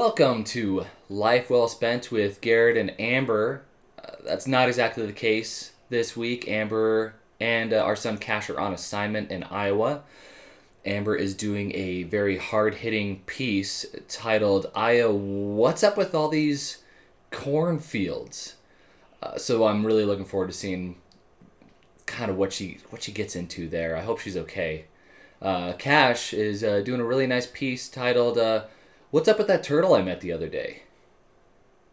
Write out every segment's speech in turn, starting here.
Welcome to Life Well Spent with Garrett and Amber. Uh, that's not exactly the case this week. Amber and uh, our son Cash are on assignment in Iowa. Amber is doing a very hard hitting piece titled Iowa, What's Up with All These Cornfields? Uh, so I'm really looking forward to seeing kind of what she what she gets into there. I hope she's okay. Uh, Cash is uh, doing a really nice piece titled uh, "What's Up with That Turtle I Met the Other Day."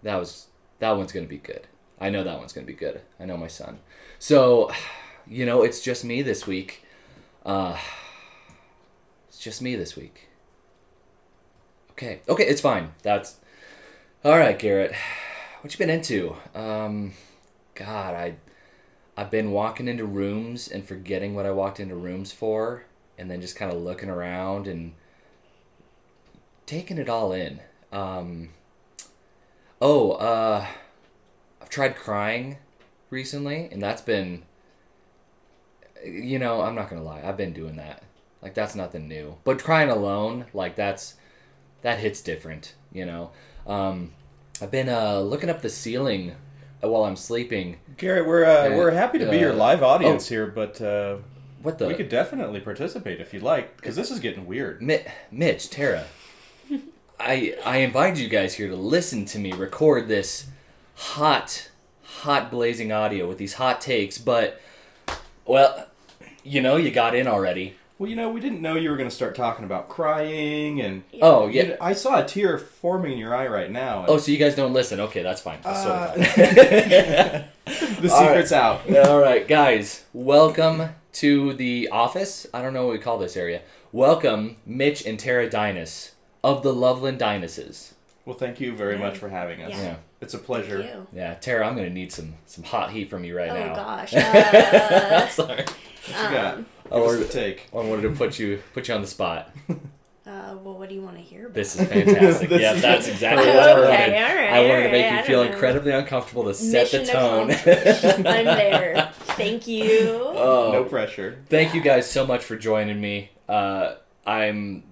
That was that one's gonna be good. I know that one's gonna be good. I know my son. So, you know, it's just me this week. Uh, it's just me this week. Okay, okay, it's fine. That's all right, Garrett. What you been into? Um, God, I I've been walking into rooms and forgetting what I walked into rooms for, and then just kind of looking around and taking it all in. Um, oh, uh, I've tried crying recently, and that's been, you know, I'm not gonna lie, I've been doing that. Like that's nothing new. But crying alone, like that's that hits different, you know. Um, I've been uh, looking up the ceiling while I'm sleeping. Garrett, we're uh, Yeah, we're happy to be your uh, live audience here, but uh, What the? we could definitely participate if you'd like, because this is getting weird. Mi- Mitch, Tara, I I invited you guys here to listen to me record this hot, hot blazing audio with these hot takes, but well, you know, you got in already. Well, you know, we didn't know you were going to start talking about crying, and Oh You yeah. know, I saw a tear forming in your eye right now. and- Oh, so you guys don't listen? Okay, that's fine. That's Uh, totally fine. the secret's out. All right, guys, welcome to the office. I don't know what we call this area. Welcome, Mitch and Tara Dinas of the Loveland Dinuses. Well, thank you very much for having us. Yeah. Yeah. It's a pleasure. Thank you. Yeah, Tara, I'm gonna need some some hot heat from you right Oh now. Oh gosh. Uh, Sorry. What you got? Um, Give us we're- take. I wanted to put you put you on the spot. uh, well, what do you want to hear about? This is fantastic. This yeah, is- that's exactly what Okay, I wanted. all right, I wanted to make right, you I feel don't know. incredibly uncomfortable to set Mission the tone. I'm there. Thank you. oh, No pressure. thank you guys so much for joining me. Uh, I'm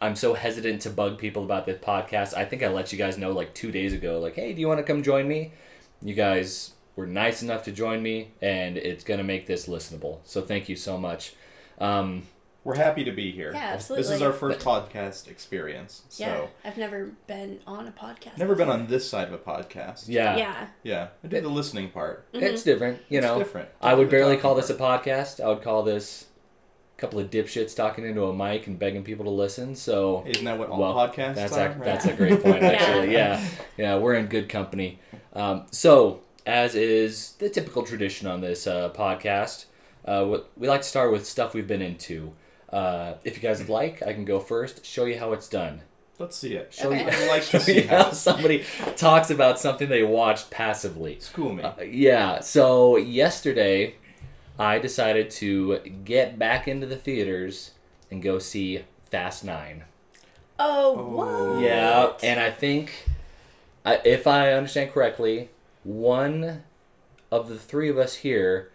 I'm so hesitant to bug people about this podcast. I think I let you guys know like two days ago, like, hey, do you want to come join me? You guys were nice enough to join me, and it's gonna make this listenable. So thank you so much. Um, We're happy to be here. Yeah, absolutely. This is our first podcast experience. So, yeah, I've never been on a podcast. never been on this side of a podcast. yeah, Yeah. Yeah. I do the listening part. it's different. You It's know, different. I would barely talking call this a podcast. I would call this a couple of dipshits talking into a mic and begging people to listen. So Isn't that what all Well, podcasts that's are? ac- right? that's a great point. Actually, yeah, yeah, we're in good company. Um, so, as is the typical tradition on this uh, podcast, uh, what we like to start with stuff we've been into. Uh, if you guys would like, I can go first. Show you how it's done. Let's see it. Show Okay. you, I'd like show to see you how how. somebody talks about something they watched passively. School me. Uh, yeah, so yesterday I decided to get back into the theaters and go see Fast Nine. Oh, Oh. what? Yeah, and I think, I- if I understand correctly, one of the three of us here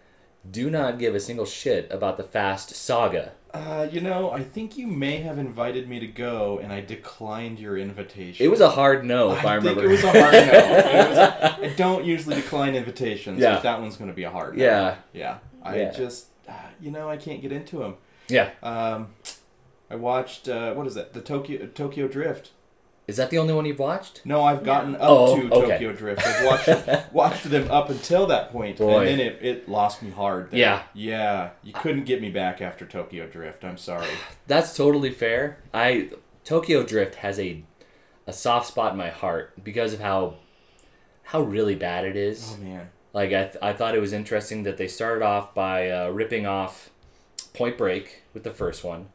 do not give a single shit about the Fast saga. Uh, you know, I think you may have invited me to go, and I declined your invitation. It was a hard no, if I, I think remember. it was a hard no. It was a- I don't usually decline invitations, Yeah. but that one's going to be a hard no. yeah, Yeah. I Yeah. just, uh, you know, I can't get into them. yeah. Um, I watched, uh, what is that? The Tokyo Tokyo Drift. Is that the only one you've watched? No, I've gotten up Oh, to okay. Tokyo Drift. I've watched watched them up until that point, Boy. and then it, it lost me hard. There. Yeah. yeah. You couldn't get me back after Tokyo Drift. I'm sorry. That's totally fair. I Tokyo Drift has a a soft spot in my heart because of how how really bad it is. Oh man. Like I, th- I thought it was interesting that they started off by uh, ripping off Point Break with the first one,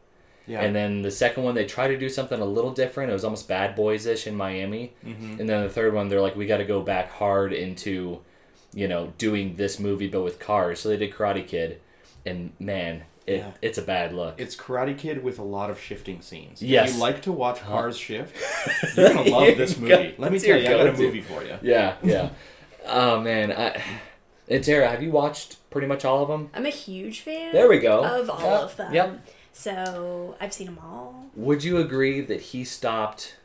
Yeah. and then the second one they tried to do something a little different. It was almost Bad Boys ish in Miami, hmm and then the third one they're like, we got to go back hard into, you know, doing this movie but with cars. So they did Karate Kid, and man, it, Yeah. it's a bad look. It's Karate Kid with a lot of shifting scenes. Yes. If you like to watch cars shift, you're gonna love this movie. Let me tell you, I got a movie for you. Yeah, yeah. oh man, I. And Tara, have you watched pretty much all of them? I'm a huge fan There we go. of all Yep, of them. Yep. So I've seen them all. Would you agree that he stopped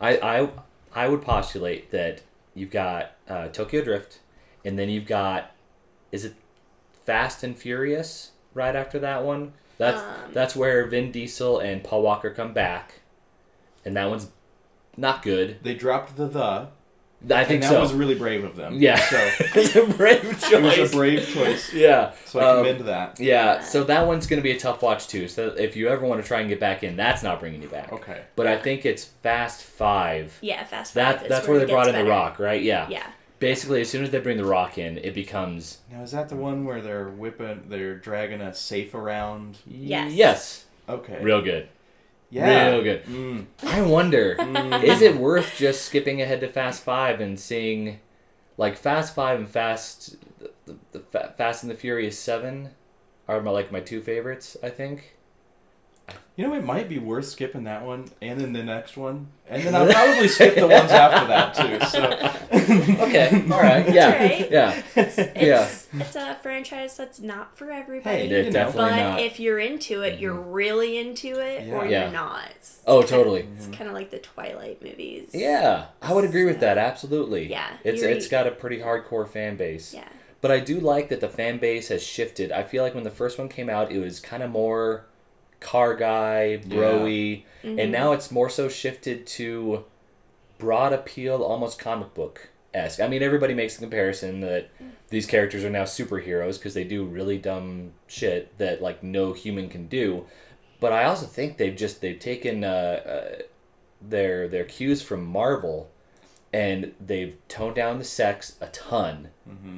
I I I would postulate that you've got uh, Tokyo Drift, and then you've got is it Fast and Furious right after that one. That's Um. that's where Vin Diesel and Paul Walker come back, and that one's not good. They dropped the the. I think and that so. was really brave of them. yeah, So it's a brave choice. it was a brave choice. yeah. So I Um, commend that. Yeah, so that one's going to be a tough watch too. So if you ever want to try and get back in, that's not bringing you back. Okay. But I think it's Fast Five. Yeah, Fast Five is that's where it they brought gets in the. Rock, right? Yeah. Yeah. Basically, as soon as they bring the Rock in, it becomes Now is that the one where they're whipping, they're dragging a safe around? Yes. yes, Okay. real good, Yeah. real good. Mm. I wonder, Mm. is it worth just skipping ahead to Fast Five and seeing, like Fast Five and Fast, the, the, the Fast and the Furious Seven, are my like my two favorites. I think. You know, it might be worth skipping that one and then the next one, and then I'll probably skip the ones after that too. So Okay. All right. Yeah. Right. Yeah. It's, Yeah. it's a franchise that's not for everybody. Hey, you know. definitely but not. if you're into it, you're mm-hmm. really into it, or Yeah. Yeah. you're not. It's Oh, kinda- totally. It's mm-hmm. kind of like the Twilight movies. Yeah, I would agree with that. Absolutely. Yeah, It's you're- it's got a pretty hardcore fan base. Yeah. But I do like that the fan base has shifted. I feel like when the first one came out, it was kind of more car guy, broy, Mm-hmm. and now it's more so shifted to broad appeal, almost comic book esque. I mean, everybody makes the comparison that these characters are now superheroes because they do really dumb shit that like no human can do. But I also think they've just they've taken uh, uh, their their cues from Marvel, and they've toned down the sex a ton,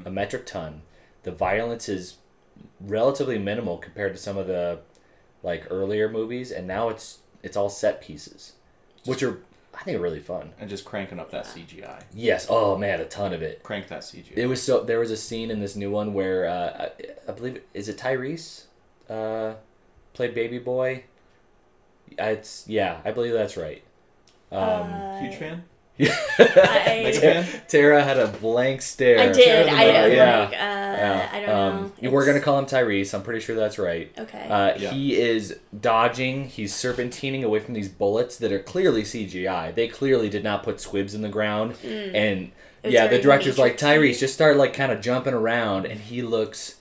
a metric ton. The violence is relatively minimal compared to some of the like earlier movies, and now it's it's all set pieces, which are I think are really fun. and just cranking up that CGI, Yes. Oh man, a ton of it. crank that CGI. It was so. There was a scene in this new one where uh, I, I believe is it Tyrese, uh, played Baby Boy. Uh, It's yeah, I believe that's right. Um, Uh, Huge fan. I, Mega Tara, had a blank stare. I did. I, Yeah. Yeah. like, uh, Yeah. I don't um, know. You were It's- gonna call him Tyrese. I'm pretty sure that's right. Okay. Uh, Yeah. He is dodging. He's serpentining away from these bullets that are clearly CGI. They clearly did not put squibs in the ground. And Mm. It was yeah, the director's like Tyrese, just start like kind of jumping around, and he looks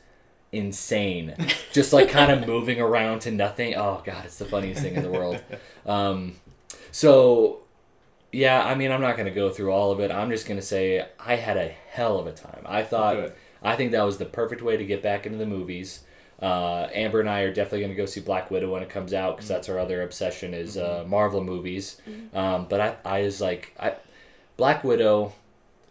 insane. just like kind of moving around to nothing. Oh god, it's the funniest thing in the world. Um, so yeah, I mean, I'm not gonna go through all of it. I'm just gonna say I had a hell of a time. I thought. Good. I think that was the perfect way to get back into the movies. Uh, Amber and I are definitely going to go see Black Widow when it comes out because that's our other obsession is uh, Marvel movies. Um, but I, I was like, I, Black Widow,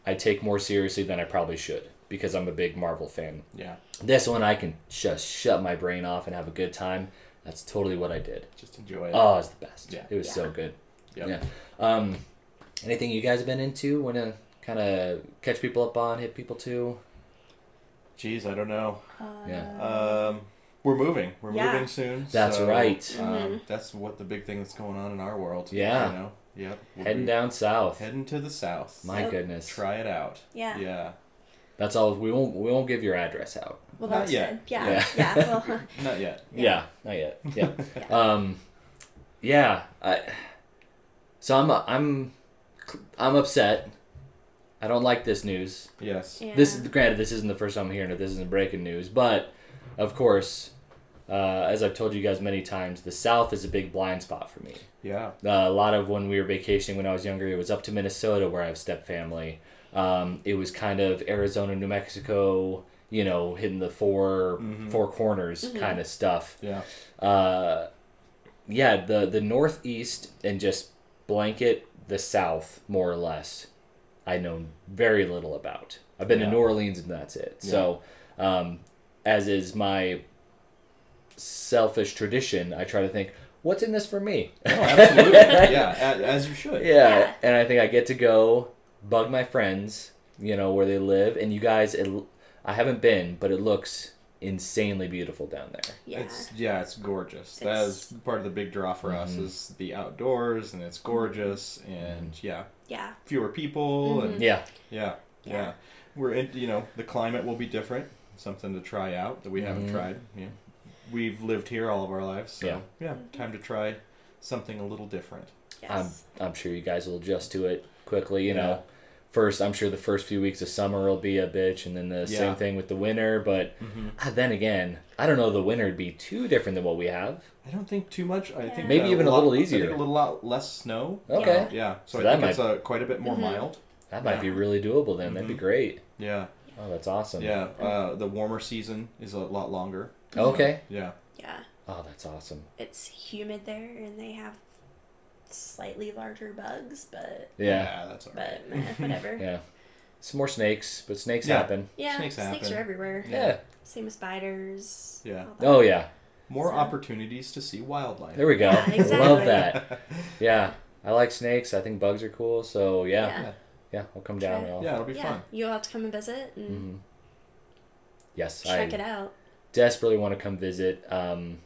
I take more seriously than I probably should because I'm a big Marvel fan. Yeah, This one I can just shut my brain off and have a good time. That's totally what I did. just enjoy it. Oh, it was the best. Yeah. It was so good. Yep. Yeah. Um, anything you guys have been into? Want to kind of catch people up on, hit people to? Jeez, I don't know. Uh, Yeah. Um, we're moving. We're Yeah. moving soon. That's so, right. Um, Mhm. That's what the big thing that's going on in our world. Yeah. You know. Yep. We'll Heading down south. Heading to the south. My Yep. goodness. Try it out. yeah. Yeah. That's all. We won't. We won't give your address out. Well, Not that's yet. good. Yeah. Yeah. Yeah. Well, Not yet. Yeah. Not yet. Yeah. Yeah. um. Yeah. I. So I'm. I'm. I'm upset. I don't like this news. Yes. yeah. This granted, this isn't the first time I'm hearing it. This isn't breaking news, but of course, uh, as I've told you guys many times, the South is a big blind spot for me. Yeah. Uh, a lot of when we were vacationing when I was younger, it was up to Minnesota where I have step family. Um, it was kind of Arizona, New Mexico, you know, hitting the 4 Mhm. four corners kind of stuff. Yeah. Uh, yeah, the the Northeast and just blanket the South more or less. I know very little about. I've been Yeah. to New Orleans and that's it. So, um, as is my selfish tradition, I try to think, what's in this for me? Oh, absolutely. yeah. As you should. Yeah, Yeah. and I think I get to go bug my friends, you know, where they live, and you guys. It, I haven't been, but it looks insanely beautiful down there. yeah. It's yeah, it's gorgeous. that It's- is part of the big draw for us Mhm. is the outdoors and it's gorgeous and yeah, yeah. fewer people and Yeah, yeah, yeah, Yeah. We're in, you know, the climate will be different. Something to try out that we haven't Mhm. tried. Yeah. We've lived here all of our lives, so Yeah. yeah, time to try something a little different. Yes. I'm I'm sure you guys will adjust to it quickly. You Yeah. know, first I'm sure the first few weeks of summer will be a bitch, and then the Yeah. same thing with the winter. But Mhm. ah, then again, I don't know the winter would be too different than what we have. I don't think too much. I think Maybe even a lot- little I think easier. a little lot less snow. Okay, Yeah, so, So I that think it's uh, quite a bit more Mhm. mild. that might be really doable then. That'd be Mhm. great. Yeah, Oh, that's awesome. yeah. Uh, the warmer season is a lot longer. Okay. Yeah, Yeah. Oh, that's awesome. It's humid there, and they have slightly larger bugs, but Yeah. that's all right. but eh, whatever. Yeah. Some more snakes, but snakes Yeah. happen. Yeah, Snakes snakes, happen. are everywhere. Yeah. Same as spiders. Yeah. Oh yeah. More So- opportunities to see wildlife. There we go. Yeah, exactly. Love that. Yeah. I like snakes. I think bugs are cool. So yeah. Yeah. Yeah. I'll come down. Sure. Yeah, it'll be yeah, fun. you'll have to come and visit and Mhm. Yes, check I it out. desperately want to come visit. Um,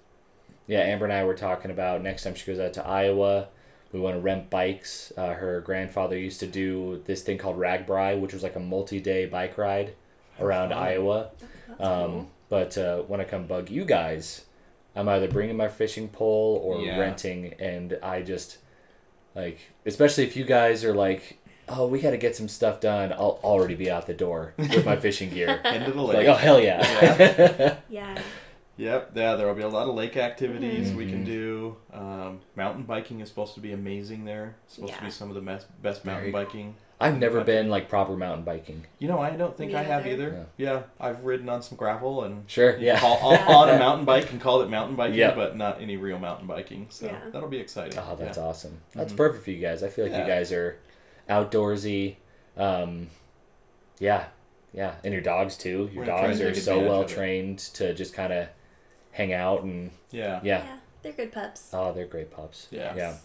yeah, Amber and I were talking about next time she goes out to Iowa, we want to rent bikes. Uh, her grandfather used to do this thing called RAGBRAI, which was like a multi-day bike ride around fun. Iowa. Um, cool. But uh, when I come bug you guys, I'm either bringing my fishing pole or Yeah. renting, and I just like, especially if you guys are like, oh, we got to get some stuff done. I'll already be out the door with my fishing gear. End of the like, lake. oh hell yeah! Yeah. Yep, yeah, there will be a lot of lake activities we can Mhm. do. Um, mountain biking is supposed to be amazing there. It's supposed to be some of the best, best mountain Very- biking. I've never Country. been like proper mountain biking. You know, I don't think Me I have either. Yeah. I've ridden on some gravel and Sure, yeah. call, on, on a mountain bike and called it mountain biking, Yeah. but not any real mountain biking. So Yeah. that'll be exciting. Oh, that's yeah. awesome. That's Mhm. perfect for you guys. I feel like Yeah. you guys are outdoorsy. Um, yeah, yeah, and your dogs too. Your We're dogs are so well trained to just kind of hang out and Yeah. yeah. They're good pups. Oh, they're great pups. Yeah. yeah.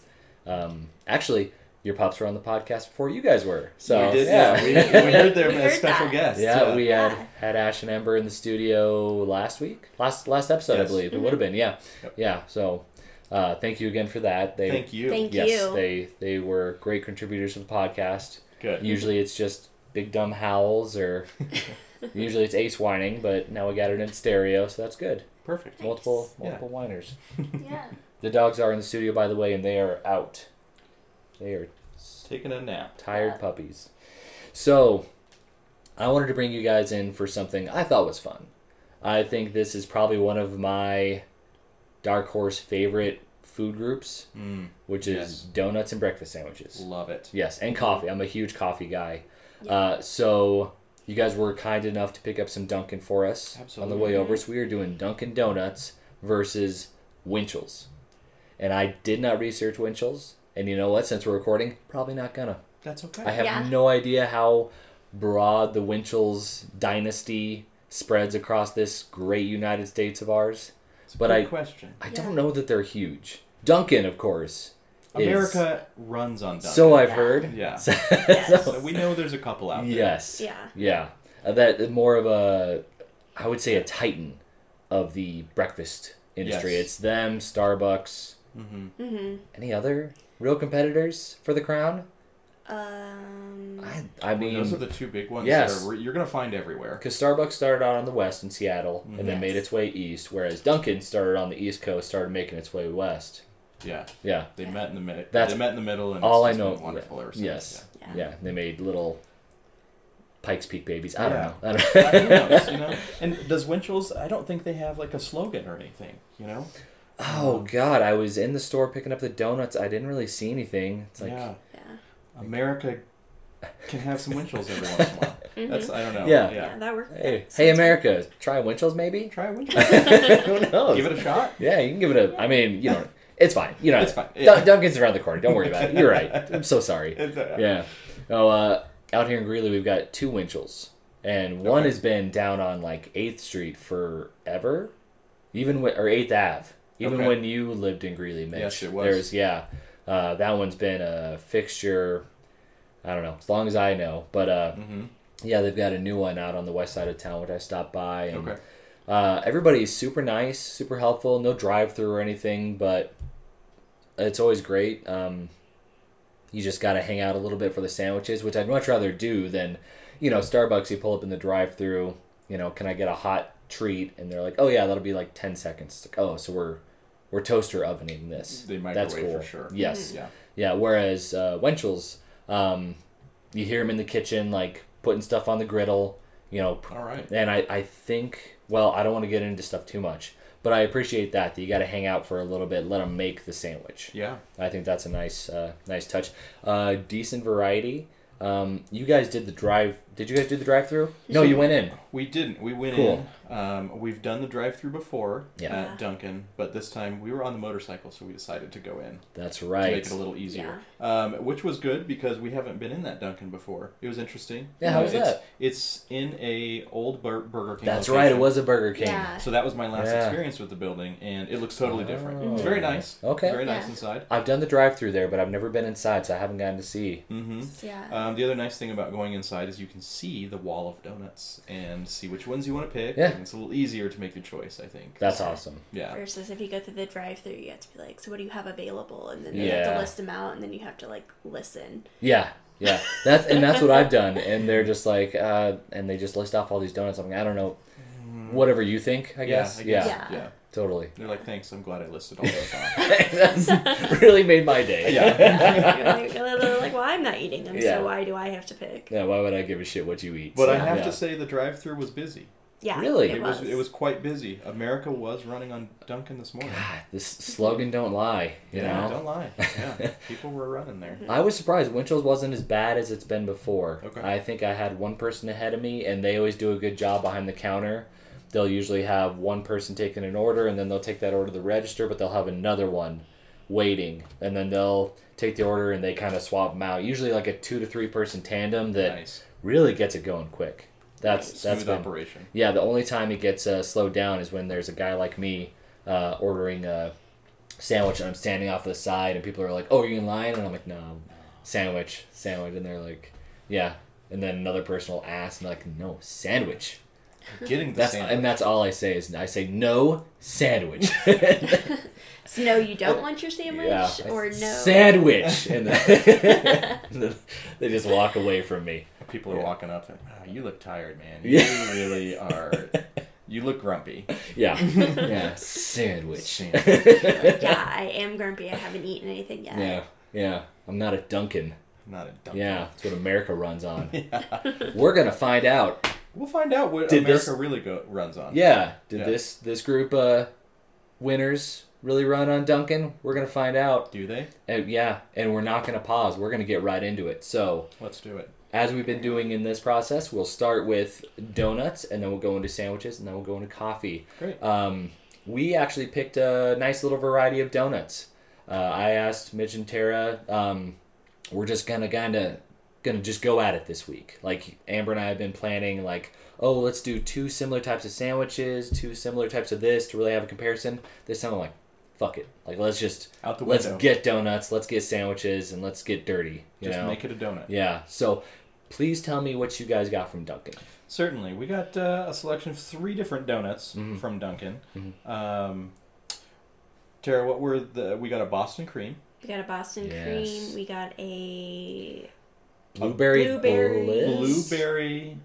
Um, actually, your pups were on the podcast before you guys were. So we did, yeah, yeah. we, we heard them We as heard special that. guests. Yeah, we had Yeah. had Ash and Ember in the studio last week, last last episode, I believe it Mhm. would have been. Yeah, Yep. yeah. So, uh, thank you again for that. They, Thank you. Thank yes, you. they they were great contributors to the podcast. Good. Usually it's just big dumb howls, or usually it's Ace whining, but now we got it in stereo, so that's good. Perfect. Nice. Multiple Yeah. multiple whiners. yeah. The dogs are in the studio, by the way, and they are out. They are Taking a nap. tired Yeah. puppies. So, I wanted to bring you guys in for something I thought was fun. I think this is probably one of my dark horse favorite food groups, Mm, which is Yes. donuts and breakfast sandwiches. love it. Yes, and coffee. I'm a huge coffee guy. Yeah. Uh, so, you guys were kind enough to pick up some Dunkin' for us on the way over. So, we are doing Dunkin' Donuts versus Winchell's. And I did not research Winchell's. And you know what? Since we're recording, probably not gonna. That's okay. I have Yeah. no idea how broad the Winchell's dynasty spreads across this great United States of ours. It's a but good I- question. I Yeah. don't know that they're huge. Dunkin', of course. Is- America runs on Dunkin'. So I've Yeah. heard. Yeah. So- Yes. So we know there's a couple out there. yes. Yeah. Yeah. Uh, that more of a, I would say a titan of the breakfast industry. Yes. It's them, Starbucks. Mm-hmm. Mm-hmm. Any other real competitors for the crown? Um. I, I mean, those are the two big ones yes. that are, you're going to find everywhere. Because Starbucks started out on the west in Seattle and then Yes. made its way east, whereas Dunkin' started on the east coast, started making its way west. Yeah, Yeah, they met in the middle. That's they met in the middle, and all it's I just know. been Wonderful ever since. Yes, Yeah. yeah. They made little Pikes Peak babies. I don't Yeah. know. I Yeah. don't Who knows, you know? And does Winchell's? I don't think they have like a slogan or anything. You know? oh um, God, I was in the store picking up the donuts. I didn't really see anything. It's like, yeah, Yeah. America can have some Winchell's every once in a while. That's I don't know. Yeah. yeah. yeah. that worked. hey, hey, America, try Winchell's maybe. Try a Winchell's. Who knows? Give it a shot. yeah, you can give it a. I mean, you know, it's fine. You know, It's fine. Dun- Dunkin's around the corner. Don't worry about it. You're right. I'm so sorry. Uh, Yeah. Oh, uh, out here in Greeley, we've got two Winchells, and one Okay. has been down on like Eighth Street forever, even when or Eighth Ave, even Okay. when you lived in Greeley, Mitch. Yes, it was. There's yeah, uh, that one's been a fixture. I don't know as long as I know, but uh, Mm-hmm. yeah, they've got a new one out on the west side of town, which I stopped by, and Okay. uh, everybody's super nice, super helpful. No drive-through or anything, but it's always great. Um, you just got to hang out a little bit for the sandwiches, which I'd much rather do than, you know, Starbucks. You pull up in the drive-through. You know, can I get a hot treat? And they're like, oh yeah, that'll be like ten seconds. Like, oh, so we're we're toaster ovening this. They That's cool. for sure. Yes. Yeah. Yeah. Whereas uh, Winchell's, um, you hear him in the kitchen like putting stuff on the griddle. You know, All right. and I, I think well I don't want to get into stuff too much, but I appreciate that that you got to hang out for a little bit, let them make the sandwich. Yeah. I think that's a nice uh, nice touch. Uh, decent variety. Um, you guys did the drive. Did you guys do the drive through? No, you went in. We didn't. We went Cool. in. Um, we've done the drive-through before Yeah. at Dunkin', but this time we were on the motorcycle, so we decided to go in That's to right. make it a little easier. Um, which was good because we haven't been in that Dunkin' before. It was interesting. Yeah, how Uh, was it's, that? It's in a old Bur- Burger King. That's location. right. It was a Burger King. Yeah. So that was my last Yeah. experience with the building, and it looks totally different. It's Oh. very nice. Okay. Very nice Yeah. inside. I've done the drive through there, but I've never been inside, so I haven't gotten to see. Mm-hmm. Yeah. Um, the other nice thing about going inside is you can see the wall of donuts and see which ones you want to pick. Yeah. And it's a little easier to make your choice, I think. That's awesome. Yeah. Versus if you go through the drive-through, you have to be like, so what do you have available? And then they have to list them out, and then you have to like listen. Yeah, yeah. That's and that's what I've done. And they're just like, uh, and they just list off all these donuts. I'm like, I don't know, whatever you think. I guess. Mm. Yeah, I Yeah, guess. Yeah. yeah. Totally. They're like, thanks, I'm glad I listed all those on. that's really made my day. Yeah. You're like, they're like, well, I'm not eating them, Yeah. so why do I have to pick? Yeah, why would I give a shit what you eat? But I So, have yeah. to say the drive through was busy. Yeah, Really? it, It was. it was quite busy. America was running on Dunkin' this morning. God, this slogan don't lie. You yeah, know. don't lie. Yeah, people were running there. Mm-hmm. I was surprised. Winchell's wasn't as bad as it's been before. Okay. I think I had one person ahead of me, and they always do a good job behind the counter. They'll usually have one person taking an order, and then they'll take that order to the register, but they'll have another one waiting, and then they'll take the order and they kind of swap them out. Usually, like a two to three person tandem that Nice, really gets it going quick. That's that's smooth been, operation. yeah. The only time it gets uh, slowed down is when there's a guy like me uh, ordering a sandwich and I'm standing off the side and people are like, "Oh, are you in line?" And I'm like, "No, sandwich, sandwich." And they're like, "Yeah." And then another person will ask and like, "No, sandwich." Getting the That's sandwich. and that's all I say is I say no sandwich. So no, you don't want your sandwich, yeah, or no sandwich, and then, and then they just walk away from me. People are Yeah. walking up and, oh, you look tired, man. You Yeah. really are. You look grumpy. Yeah, yeah, sandwich. Sandwich. yeah, I am grumpy. I haven't eaten anything yet. Yeah, yeah. I'm not a Duncan. Not a dump. Yeah, that's what America runs on. We're gonna find out. We'll find out what Did America this- really go, runs on. Yeah, did Yeah. this this group uh winners really run on Dunkin'? We're gonna find out. Do they? And yeah, and we're not gonna pause. We're gonna get right into it. So Let's do it. as we've been doing in this process, we'll start with donuts, and then we'll go into sandwiches, and then we'll go into coffee. Great. Um, we actually picked a nice little variety of donuts. Uh, I asked Mitch and Tara. Um, we're just gonna kind of gonna just go at it this week. Like Amber and I have been planning, like, oh, let's do two similar types of sandwiches, two similar types of this to really have a comparison. This time I'm like, fuck it. Like let's just Out the let's get donuts, let's get sandwiches, and let's get dirty. You Just know? make it a donut. Yeah. So please tell me what you guys got from Dunkin'. Certainly. We got uh, a selection of three different donuts Mhm. from Dunkin'. Mhm. Um, Tara, what were the? We got a Boston cream. We got a Boston Yes. cream. We got a Blueberry, blueberry- bliss? Blueberry.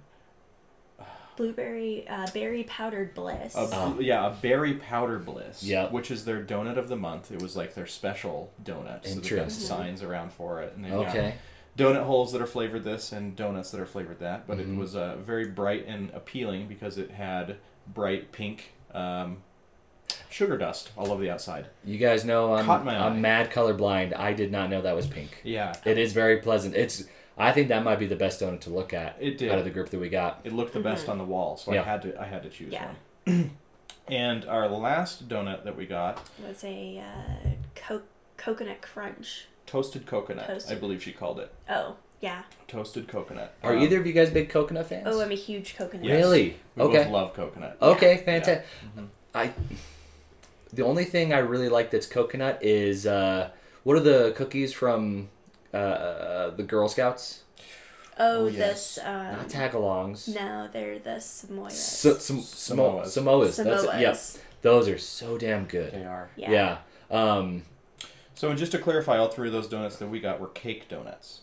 blueberry uh, berry powdered bliss. A, Oh. Yeah, a berry powder bliss. Yep. Which is their donut of the month. It was like their special donut. So they've got signs around for it. And they've Okay. donut holes that are flavored this and donuts that are flavored that. But Mhm. it was uh, very bright and appealing because it had bright pink um, sugar dust all over the outside. You guys know I'm, Caught my eye. I'm mad colorblind. I did not know that was pink. Yeah. It is very pleasant. It's I think that might be the best donut to look at It did. out of the group that we got. It looked the best on the wall, so Yeah. I had to I had to choose Yeah. one. and our last donut that we got, was a uh, co- coconut crunch. toasted coconut. Toasted. I believe she called it Oh yeah. toasted coconut. Are Um, either of you guys big coconut fans? Oh, I'm a huge coconut. Yes. Really? We okay. both love coconut. Okay, fantastic. Mhm. I the only thing I really like that's coconut is uh, what are the cookies from uh, the Girl Scouts? Oh, Oh, yes. this. Um, Not tagalongs. no, they're the Samoyeds. So, some Samoas. Samoas. Samoas. That's Samoas. it. Yep. Those are so damn good. They are. Yeah. Yeah. Um, So just to clarify, all three of those donuts that we got were cake donuts.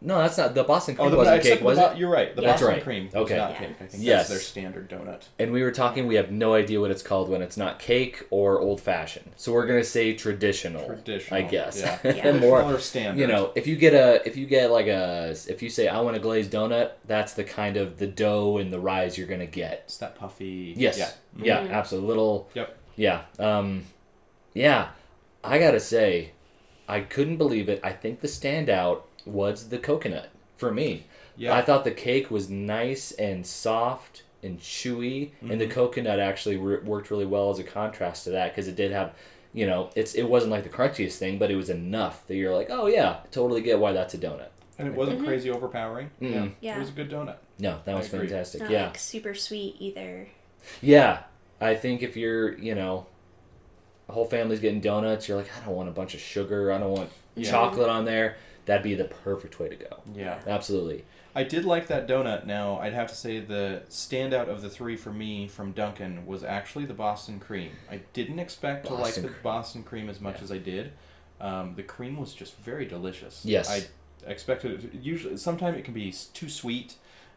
No, that's not the Boston cream Oh, the, wasn't except cake, was the it? You're right. The Yeah. That's Boston right. cream was Okay. not Yeah. cake. I think Yes. that's their standard donut. And we were talking. We have no idea what it's called when it's not cake or old fashioned. So we're gonna say traditional. Traditional. I guess. Yeah. Yeah. More. Traditional or standard. You know, if you get a, if you get like a, if you say I want a glazed donut, that's the kind of the dough and the rise you're gonna get. it's that puffy. Yes. Yeah. Yeah. Mhm. Absolutely. Little. Yep. Yeah. Um, yeah. I gotta say, I couldn't believe it. I think the standout was the coconut for me. Yeah. I thought the cake was nice and soft and chewy, and the Mhm. coconut actually re- worked really well as a contrast to that because it did have, you know, it's it wasn't like the crunchiest thing, but it was enough that you're like, oh yeah, totally get why that's a donut. and it wasn't Mhm. crazy overpowering. Mm. Yeah. Yeah. It was a good donut. No, that I was agree. fantastic. Not yeah, like super sweet either. yeah. I think if you're, you know, a whole family's getting donuts, you're like, I don't want a bunch of sugar, I don't want Yeah. chocolate on there. That'd be the perfect way to go. Yeah. Absolutely. I did like that donut. Now, I'd have to say the standout of the three for me from Dunkin' was actually the Boston cream. I didn't expect to like Boston the cream. Boston cream as much Yeah. as I did. Um, the cream was just very delicious. Yes. I expected it. Usually, sometimes it can be too sweet,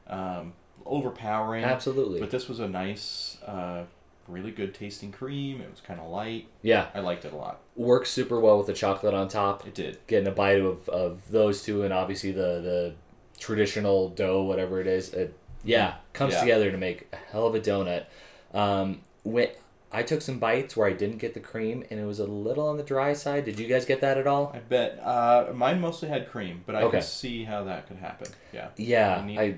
um, overpowering. Absolutely. But this was a nice, uh, really good tasting cream. It was kind of light. yeah, I liked it a lot. works super well with the chocolate on top. It did. getting a bite of, of those two and obviously the the traditional dough whatever it is it yeah comes Yeah. together to make a hell of a donut um when i took some bites where i didn't get the cream and it was a little on the dry side did you guys get that at all I bet. Uh, mine mostly had cream, but I Okay. could see how that could happen. Yeah. yeah You need- i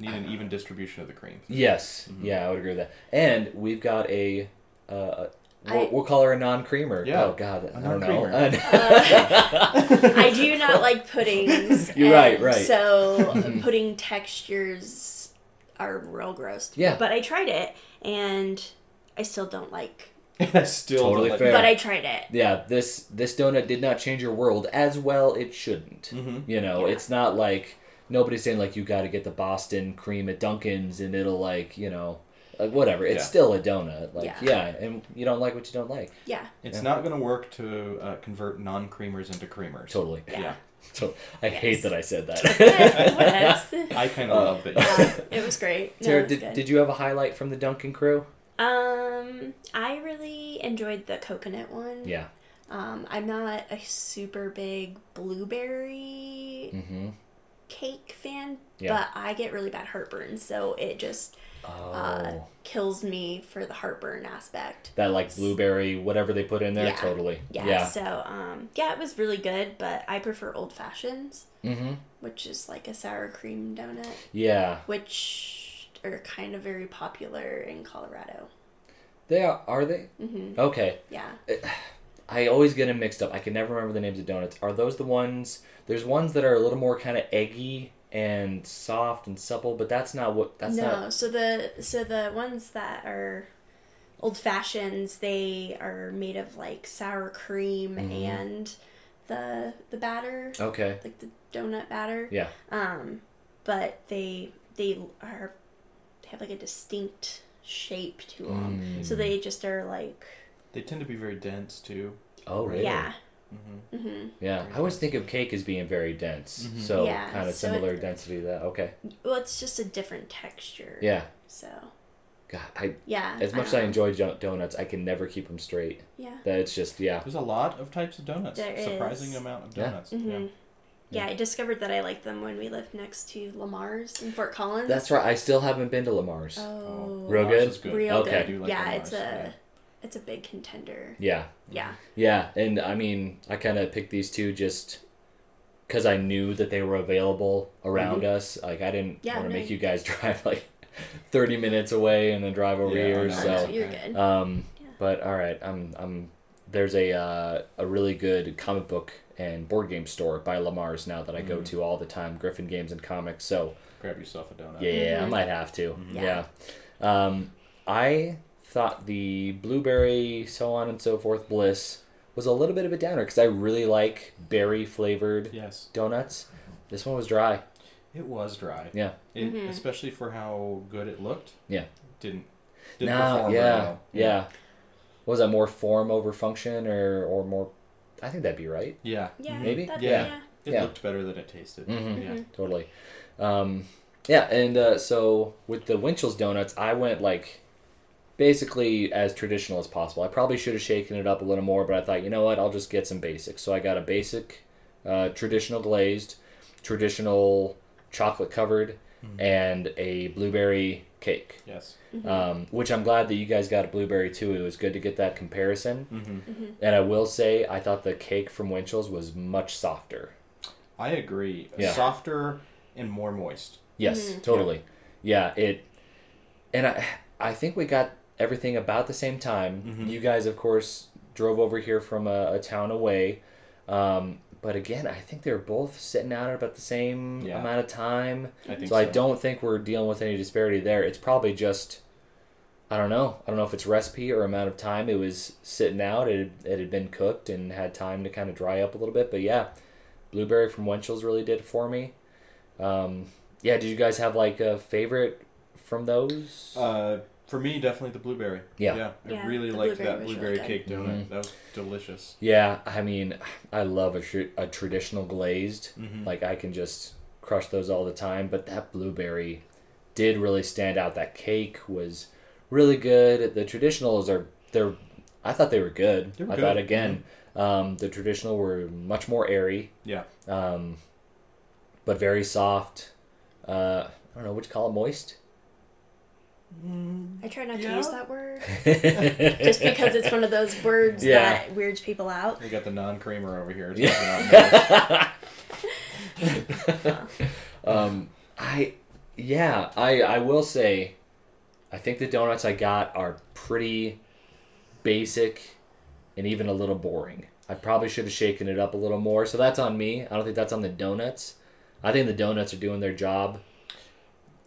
Need an even distribution of the cream. yes Mhm. yeah i would agree with that and we've got a uh we'll, I- we'll call her a non-creamer Yeah, oh god a i don't know non-creamer. I do not like puddings. You're right, right. So pudding textures are real gross. Yeah. But I tried it and I still don't like. I still Totally don't fair. But I tried it. yeah this this donut did not change your world as well it shouldn't hmm You know, Yeah. it's not like nobody's saying like you got to get the Boston cream at Dunkin's and it'll like you know, like whatever. It's Yeah. still a donut. Like Yeah. yeah. and you don't like what you don't like. Yeah. It's Yeah. not going to work to uh, convert non-creamers into creamers. Totally. Yeah. Yeah. So I Yes. hate that I said that. Yes. I kind of Uh, love it. Yeah, it was great. No, Sarah, was did, did you have a highlight from the Dunkin' crew? Um, I really enjoyed the coconut one. Yeah. Um, I'm not a super big blueberry Mm-hmm. Cake fan, Yeah. but I get really bad heartburn, so it just Oh, uh, kills me for the heartburn aspect. that like blueberry, whatever they put in there. Yeah. Totally. Yeah, Yeah. So, um, yeah, it was really good, but I prefer old fashions, Mm-hmm. which is like a sour cream donut, Yeah. which are kind of very popular in Colorado. They are. Are they? hmm Okay. Yeah. I always get them mixed up. I can never remember the names of donuts. Are those the ones? There's ones that are a little more kind of eggy and soft and supple, but that's not what. That's no, not. so the so the ones that are old fashions, they are made of like sour cream Mhm. and the the batter, Okay. like the donut batter. Yeah. Um, but they they are they have like a distinct shape to them. Mm. So they just are like They tend to be very dense too. Oh really? yeah. hmm hmm Yeah. I always think of cake as being very dense. Mhm. So Yeah, kind of so similar it- density to that. Okay. Well, it's just a different texture. Yeah. So God, I yeah. as much as I um, enjoy donuts, I can never keep them straight. Yeah. That it's just yeah. There's a lot of types of donuts. There Surprising is. amount of Yeah. donuts. hmm Yeah. Yeah, I discovered that I liked them when we lived next to Lamar's in Fort Collins. That's right. I still haven't been to Lamar's. oh, Real Lamar's good? is good. real Okay. I good. do like yeah, Lamar's, it's a yeah. It's a big contender. Yeah. Yeah, Yeah, and I mean, I kind of picked these two just because I knew that they were available around us. Like, I didn't Mm-hmm. Yeah, want to no, make you- you guys drive like thirty minutes away and then drive over Yeah, here. no, so, no, you're good. um, Yeah. but all right, I'm I'm there's a uh, a really good comic book and board game store by Lamar's now that I go Mhm. to all the time. Griffin Games and Comics. So Grab yourself a donut. yeah, I Mhm. might have to. Mhm. Yeah. Yeah. Um, I thought the blueberry, so on and so forth, bliss was a little bit of a downer because I really like berry flavored Yes. donuts. This one was dry. It was dry. Yeah. It, Mhm. Especially for how good it looked. Yeah. Didn't. Didn't No, perform yeah, well. yeah. Was that more form over function or or more? I think that'd be right. Yeah. Yeah, Maybe? Yeah. yeah. It Yeah. looked better than it tasted. Mhm. Yeah. totally. Um, yeah, and uh, so with the Winchell's donuts, I went like basically as traditional as possible. I probably should have shaken it up a little more, but I thought, you know what, I'll just get some basics. So I got a basic, uh, traditional glazed, traditional chocolate covered, and a blueberry cake. Yes. Um, which I'm glad that you guys got a blueberry too. It was good to get that comparison. Mm-hmm. And I will say, I thought the cake from Winchell's was much softer. I agree. Yeah. Softer and more moist. Yes, totally. Yeah, it, and I, I think we got everything about the same time. Mhm. You guys, of course, drove over here from a, a town away, um, but again, I think they're both sitting out at about the same Yeah. amount of time. I think So I don't think we're dealing with any disparity there. It's probably just, I don't know. I don't know if it's recipe or amount of time it was sitting out. It had, it had been cooked and had time to kind of dry up a little bit. But yeah, blueberry from Winchell's really did for me. Um, yeah, did you guys have like a favorite from those? Uh, for me, definitely the blueberry. Yeah. Yeah. I Yeah, really the liked blueberry that blueberry really cake good. donut. Mhm. That was delicious. yeah, I mean, I love a, tr- a traditional glazed. Mhm. Like I can just crush those all the time. But that blueberry did really stand out. That cake was really good. The traditionals are they're. I thought they were good. They were I good, Mm-hmm. thought again, um, the traditional were much more airy, Yeah. um, but very soft. Uh, I don't know. Would you call it moist? I try not to use that word just because it's one of those words Yeah. that weirds people out. We got the non-creamer over here. Yeah. definitely not moist. um, I yeah, I I will say, I think the donuts I got are pretty basic, and even a little boring. I probably should have shaken it up a little more. So that's on me. I don't think that's on the donuts. I think the donuts are doing their job.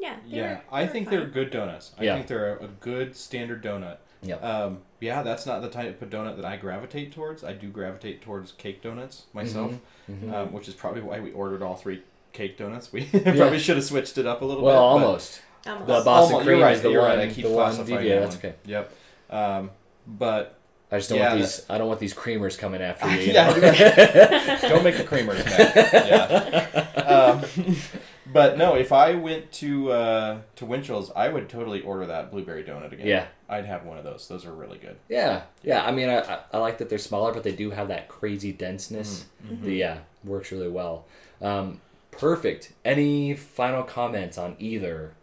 Yeah. they yeah, were- I were think fine. they're good donuts. I Yeah. think they're a, a good standard donut. Yeah. Um, yeah, that's not the type of donut that I gravitate towards. I do gravitate towards cake donuts myself, Mhm. Um, which is probably why we ordered all three cake donuts. We probably should have switched it up a little Well, bit. but- almost. Almost. The Boston Almost, cream you're right, is the one. right, I keep the one classifying yeah, that that's okay. Yep. Um, but I just don't Yeah, want that- these. I don't want these creamers coming after you. you yeah, don't make the creamers mad. Yeah. Um, but no, if I went to uh, to Winchell's, I would totally order that blueberry donut again. Yeah. I'd have one of those. Those are really good. Yeah, yeah. I mean, I, I- I like that they're smaller, but they do have that crazy denseness. Mm-hmm. The, yeah, works really well. Um, perfect. Any final comments on either,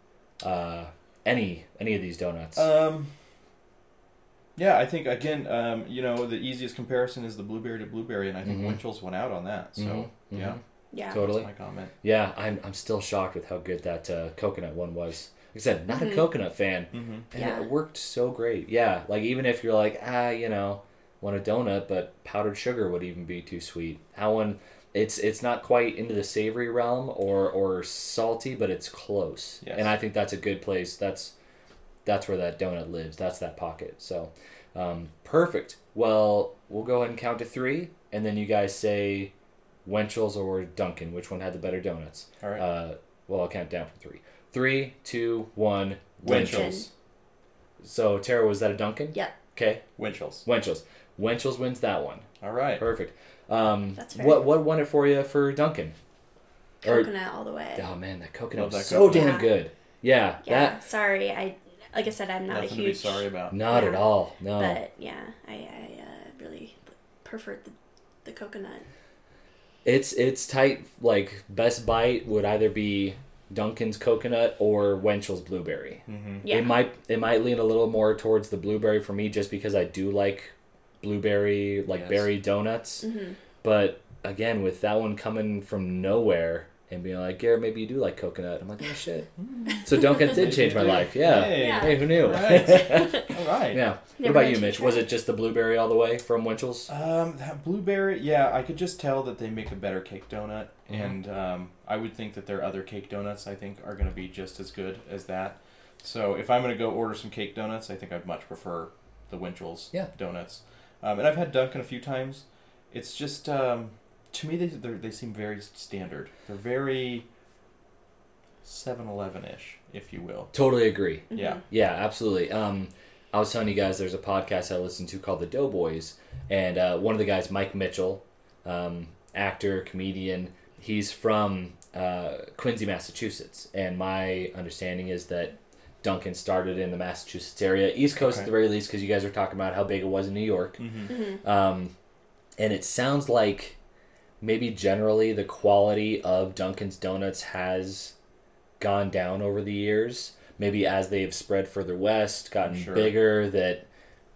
uh, any any of these donuts? Um, yeah, I think again, um, you know, the easiest comparison is the blueberry to blueberry, and I think Mhm. Winchell's went out on that. So Mhm, yeah, mhm. Yeah. totally. that's my comment. Yeah, I'm I'm still shocked with how good that uh, coconut one was. Like I said, not a Mhm. coconut fan, Mm-hmm. and Yeah. it worked so great. Yeah, like even if you're like ah, you know, want a donut, but powdered sugar would even be too sweet. How one, it's it's not quite into the savory realm or or salty, but it's close. Yes. And I think that's a good place. That's that's where that donut lives. That's that pocket. So, um, perfect. Well, we'll go ahead and count to three, and then you guys say Winchell's or Dunkin', Which one had the better donuts? All right. Uh, well, I'll count down from three. Three, two, one. Winchell's. Winchell's. So Tara, was that a Dunkin'? Yep. Okay. Winchell's. Winchell's. Winchell's wins that one. All right. Perfect. Um, That's fair. what what won it for you for Dunkin'? Or- Coconut all the way. Oh man, that coconut Love was that so coconut. damn Yeah. good. Yeah, Yeah. Sorry, I like I said, I'm not Nothing a to be huge. sorry about. that not at all. No. But yeah, I, I uh, really preferred the, the coconut. It's it's tight. Like best bite would either be Dunkin's coconut or Winchell's blueberry. Mm-hmm. Yeah. It might it might lean a little more towards the blueberry for me, just because I do like blueberry like Yes. berry donuts. hmm But again, with that one coming from nowhere and being like, Garrett, maybe you do like coconut. I'm like, oh shit. So Dunkin' did change my life. Yeah. Hey. Yeah. Hey, who knew? Right. All right. yeah. What about you, Mitch? try. Was it just the blueberry all the way from Winchell's? Um, that blueberry, yeah, I could just tell that they make a better cake donut, Mhm. and um, I would think that their other cake donuts, I think, are going to be just as good as that. So if I'm going to go order some cake donuts, I think I'd much prefer the Winchell's Yeah. donuts. Um, and I've had Dunkin' a few times. It's just um, to me they they're- seem very standard. They're very 7-Eleven ish, if you will. Totally agree. Mm-hmm. Yeah. Yeah, absolutely. Um, I was telling you guys there's a podcast I listen to called The Doughboys, and uh, one of the guys, Mike Mitchell, um, actor, comedian, he's from uh, Quincy, Massachusetts, and my understanding is that Dunkin' started in the Massachusetts area, East Coast at the very least, because you guys were talking about how big it was in New York. Mm-hmm. Um, and it sounds like maybe generally the quality of Dunkin's Donuts has gone down over the years. Maybe as they've spread further west, gotten Sure. bigger, that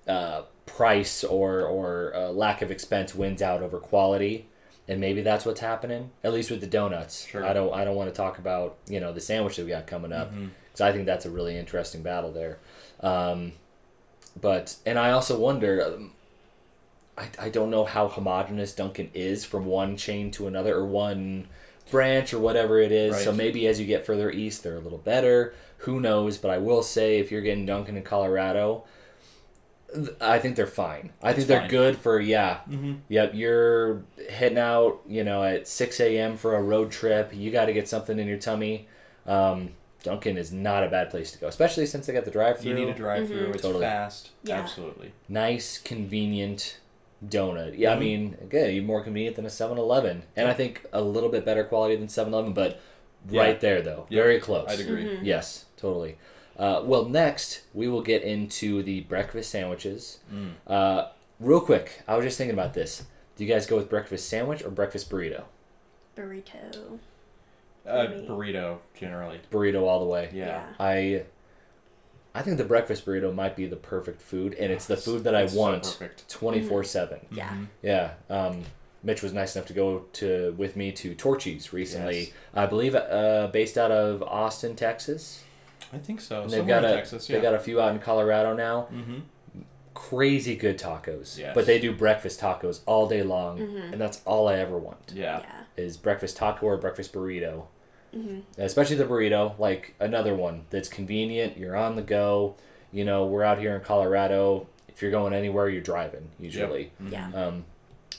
uh, price or or uh, lack of expense wins out over quality, and maybe that's what's happening. At least with the donuts. Sure. I don't I don't want to talk about you know the sandwich that we got coming up because I think that's a really interesting battle there. Um, but and I also wonder. Um, I, I don't know how homogenous Dunkin' is from one chain to another or one branch or whatever it is. So maybe as you get further east, they're a little better. Who knows? But I will say, if you're getting Dunkin' in Colorado, I think they're fine. I It's think they're fine. good for yeah. Mm-hmm. Yep, you're heading out, you know, at 6 a.m. for a road trip. You got to get something in your tummy. Um, Dunkin' is not a bad place to go, especially since they got the drive-through. You need a drive through. It's Totally. fast. Yeah. Absolutely. nice, convenient donut. Yeah, I Mhm. mean, again, even more convenient than a 7-Eleven, and I think a little bit better quality than 7-Eleven, but right there though, Yeah, very close. I'd agree. Mhm. Yes, totally. Uh, well, next we will get into the breakfast sandwiches. Mm. Uh, real quick, I was just thinking about this. Do you guys go with breakfast sandwich or breakfast burrito? Burrito. Uh, burrito generally. Burrito all the way. Yeah. I I think the breakfast burrito might be the perfect food, and it's the food that I It's so want perfect. twenty four seven. Yeah. Mhm. Yeah. Um, Mitch was nice enough to go to with me to Torchy's recently. Yes. I believe uh, based out of Austin, Texas. I think so. And they've Somewhere got in a Texas. Yeah. they got a few out in Colorado now. mm-hmm. Crazy good tacos. Yes. But they do breakfast tacos all day long, Mhm. and that's all I ever want Yeah. Yeah. is breakfast taco or breakfast burrito. Hmm especially the burrito like another one that's convenient you're on the go you know we're out here in colorado if you're going anywhere you're driving usually Mhm. Yeah. um,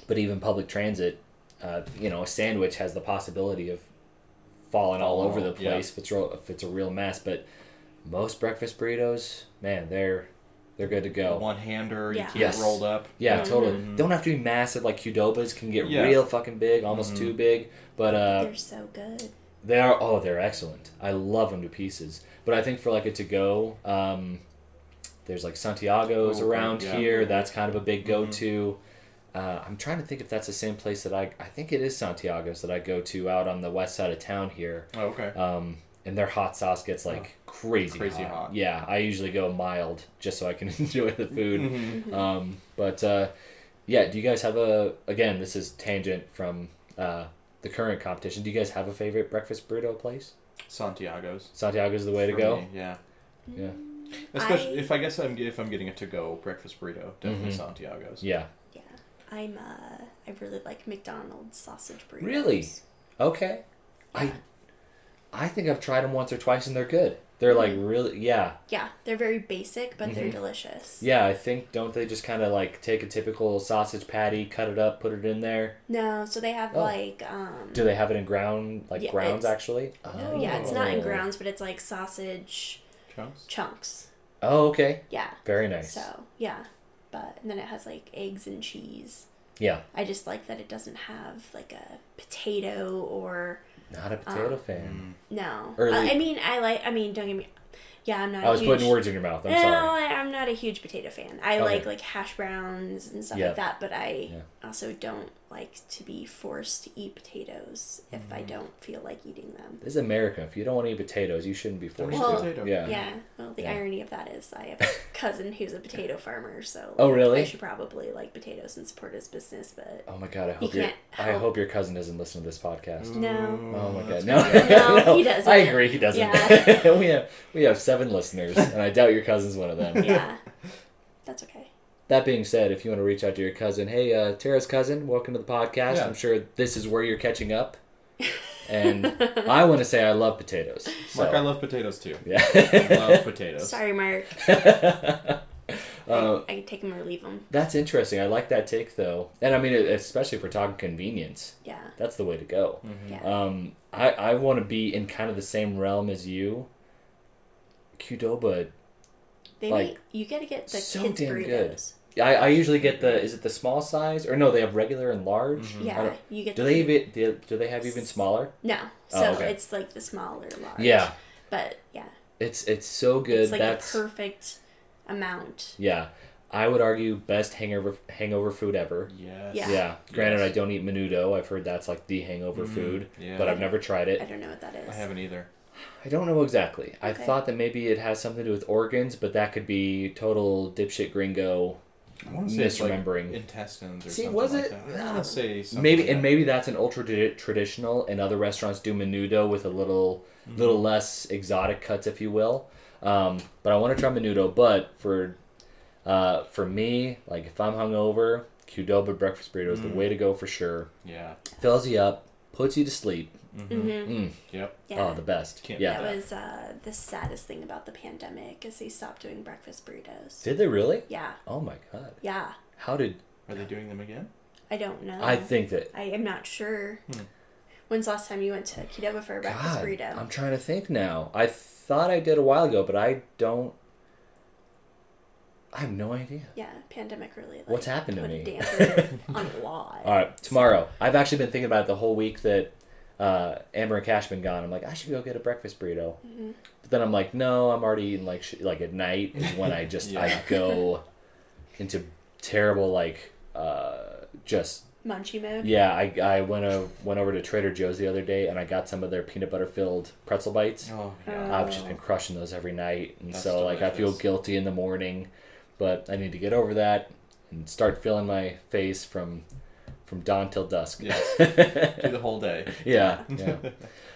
but even public transit uh, you know a sandwich has the possibility of falling all over the off, yeah. place if it's real, if it's a real mess but most breakfast burritos man they're they're good to go One hander. You Yeah. keep Yes. it rolled up. yeah, totally. Mhm. Don't have to be massive like Qdoba's can get Yeah. real fucking big, almost Mhm. too big. But uh, They're so good. They are oh, they're excellent. I love them to pieces. But I think for like a to go, um, there's like Santiago's Oh, around yeah. here. That's kind of a big go to. Uh, I'm trying to think if that's the same place that I I think it is Santiago's that I go to out on the west side of town here. Oh, okay. Um, and their hot sauce gets like crazy, Oh, Crazy hot. hot. Yeah, I usually go mild just so I can enjoy the food. Mhm. Um, but uh, yeah, do you guys have a again? This is tangent from uh, the current competition. Do you guys have a favorite breakfast burrito place? Santiago's. Santiago's the way to for go. me, Yeah. Yeah. Especially I- if I guess I'm if I'm getting a to go breakfast burrito, definitely Mhm. Santiago's. Yeah. Yeah. I'm uh I really like McDonald's sausage burritos. Really? Okay. I Yeah. I think I've tried them once or twice and they're good. They're like really yeah Yeah, they're very basic, but they're Mhm. delicious. yeah. I think don't they just kind of like take a typical sausage patty, cut it up, put it in there. No, so they have Oh. like um Do they have it in ground like Yeah, grounds actually? no, yeah, it's not in Oh. grounds, but it's like sausage Chunks. chunks. Oh okay. Yeah. Very nice. So yeah, but and then it has like eggs and cheese. Yeah. I just like that it doesn't have like a potato or Not a potato Um, fan. no. Early- Uh, I mean, I like. I mean, don't get me. Yeah, I'm not. I a was huge, putting words in your mouth. I'm no, sorry. I, I'm not a huge potato fan. I Okay. like like hash browns and stuff Yeah. like that, but I Yeah. also don't like to be forced to eat potatoes if I Mm. don't feel like eating them. This is America. If you don't want to eat potatoes, you shouldn't be Don't forced eat Well, to. potato. Yeah. Yeah. Well, the Yeah. irony of that is I have a cousin who's a potato farmer, so Oh, really? I should probably like potatoes and support his business, but Oh my god! I He hope your can't I hope your cousin doesn't listen to this podcast. No. Oh my god! that's No. No, he doesn't. I agree. He doesn't. Yeah. we have we have seven listeners, and I doubt your cousin's one of them. yeah, that's okay. That being said, if you want to reach out to your cousin, hey, uh, Tara's cousin, welcome to the podcast. Yeah. I'm sure this is where you're catching up. And I want to say I love potatoes. So, Mark, I love potatoes too. yeah. I love potatoes. Sorry, Mark. Uh, I, I can take them or leave them. That's interesting. I like that take though, and I mean, especially if we're talking convenience, Yeah, that's the way to go. Mhm. yeah. Um, I I want to be in kind of the same realm as you. Qdoba, They like, make, you gotta get the so kids damn burritos. good. I, I usually get the is it the small size or no they have regular and large. Mhm. Yeah, don't- you get. Do the, they even do, do they have even smaller? No, Oh, so okay. it's like the smaller large. Yeah, but yeah, it's it's so good. it's like That's the perfect amount. yeah. I would argue best hangover hangover food ever. Yes. Yeah. Yeah. Granted, Yes. I don't eat menudo. I've heard that's like the hangover Mm, food, yeah. but I've never tried it. I don't know what that is. I haven't either. I don't know exactly. I thought that maybe it has something to do with organs, but that could be total dipshit gringo. I want to say it's like Misremembering. intestines or See, something was like it? that. I want to say something maybe like and that. maybe that's an ultra traditional, and other restaurants do menudo with a little Mm-hmm. little less exotic cuts, if you will. Um, but I want to try menudo. But for uh, for me, like if I'm hungover, Qdoba breakfast burrito is the Mm. way to go for sure. Yeah. Fills you up, puts you to sleep. Mm-hmm. hmm Mm. Yep. Yeah. Oh, the best. Can't yeah. That was uh, the saddest thing about the pandemic is they stopped doing breakfast burritos. Did they really? Yeah, Oh my god. yeah. How did Are they doing them again? I don't know. I think that? I am not sure. Hmm. When's the last time you went to Qdoba for a breakfast God, burrito? I'm trying to think now. I thought I did a while ago, but I don't. I have no idea. Yeah, pandemic really. Like, What's happened to put me? damper on a lot. All right, tomorrow. I've actually been thinking about it the whole week that uh, Amber and Cash been gone. I'm like, I should go get a breakfast burrito. Mhm. But then I'm like, no, I'm already eating like sh- like at night is when I just I go into terrible like uh, just Munchy mode. yeah. I, I went o- went over to Trader Joe's the other day and I got some of their peanut butter filled pretzel bites. Oh yeah. I've just been crushing those every night, and That's so like I feel guilty in the morning, but I need to get over that and start filling my face from from dawn till dusk. Yes. Do the whole day. yeah, yeah.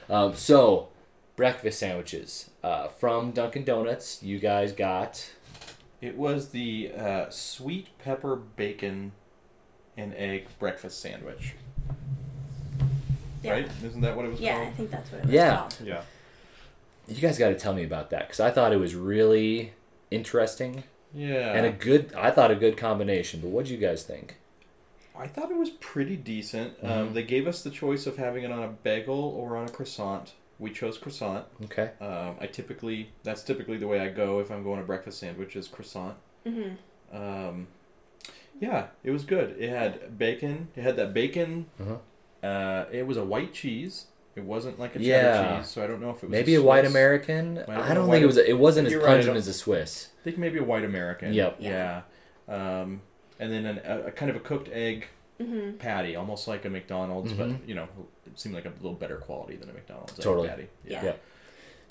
um, so breakfast sandwiches uh, from Dunkin' Donuts. You guys got It was the uh, sweet pepper bacon and egg breakfast sandwich. Yeah. Right? Isn't that what it was Yeah, I think that's what it was Yeah. called. Yeah. you guys got to tell me about that because I thought it was really interesting Yeah. and a good. I thought a good combination. But what do you guys think? I thought it was pretty decent. Mhm. Um, they gave us the choice of having it on a bagel or on a croissant. We chose croissant. Okay. Um, I typically that's typically the way I go if I'm going to breakfast sandwich is croissant. Mm-hmm. Um, yeah, it was good. It had bacon. It had that bacon. Uh-huh. Uh, it was a white cheese. It wasn't like a cheddar Yeah. cheese, so I don't know if it was Maybe a white American. I don't think it was. It wasn't as You're right, pungent don't- as a Swiss. I think maybe a white American. Yep. Yeah. Um, and then an, a, a kind of a cooked egg hmm patty, almost like a McDonald's, Mhm. but you know, it seemed like a little better quality than a McDonald's egg Totally. patty. Yeah. Yeah.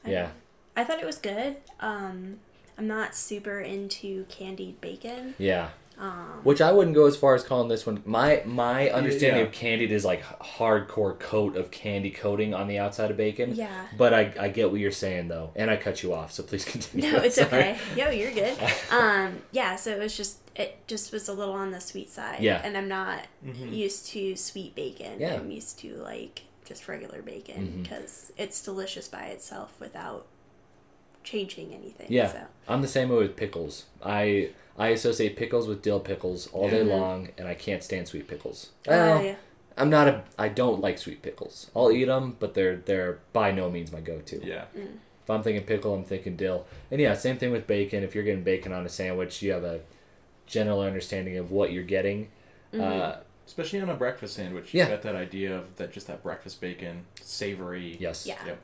I, Yeah. I thought it was good. Um, I'm not super into candied bacon. Yeah. Um, Which I wouldn't go as far as calling this one. My my understanding yeah. of candied is like hardcore coat of candy coating on the outside of bacon. yeah. But I, I get what you're saying though, and I cut you off, so please continue. No, it's Sorry. okay. Yo, you're good. Um, yeah, so it was just it just was a little on the sweet side. Yeah. And I'm not Mhm. used to sweet bacon. Yeah. I'm used to like just regular bacon because it's delicious by itself without changing anything. Yeah. So I'm the same way with pickles. I I associate pickles with dill pickles all day Yeah. long, and I can't stand sweet pickles. Uh, Well, yeah. I'm not a. I don't like sweet pickles. I'll eat them, but they're they're by no means my go-to. Yeah. If I'm thinking pickle, I'm thinking dill. And yeah, same thing with bacon. If you're getting bacon on a sandwich, you have a general understanding of what you're getting. Uh, Especially on a breakfast sandwich. Yeah. You got that idea of that just that breakfast bacon, savory. yes. Yeah. Yep.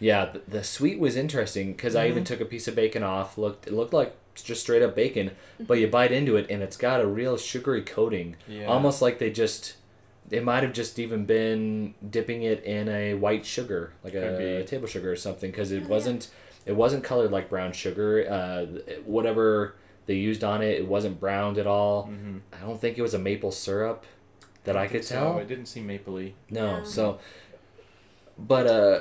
Yeah, the, the sweet was interesting because I even took a piece of bacon off. looked It looked like just straight up bacon, but you bite into it and it's got a real sugary coating, Yeah. almost like they just. It might have just even been dipping it in a white sugar, like Could a table sugar or something, because it yeah. wasn't. It wasn't colored like brown sugar. Uh, whatever they used on it, it wasn't browned at all. Mm-hmm. I don't think it was a maple syrup that I, could tell. it didn't seem mapley. No, No. so, but uh,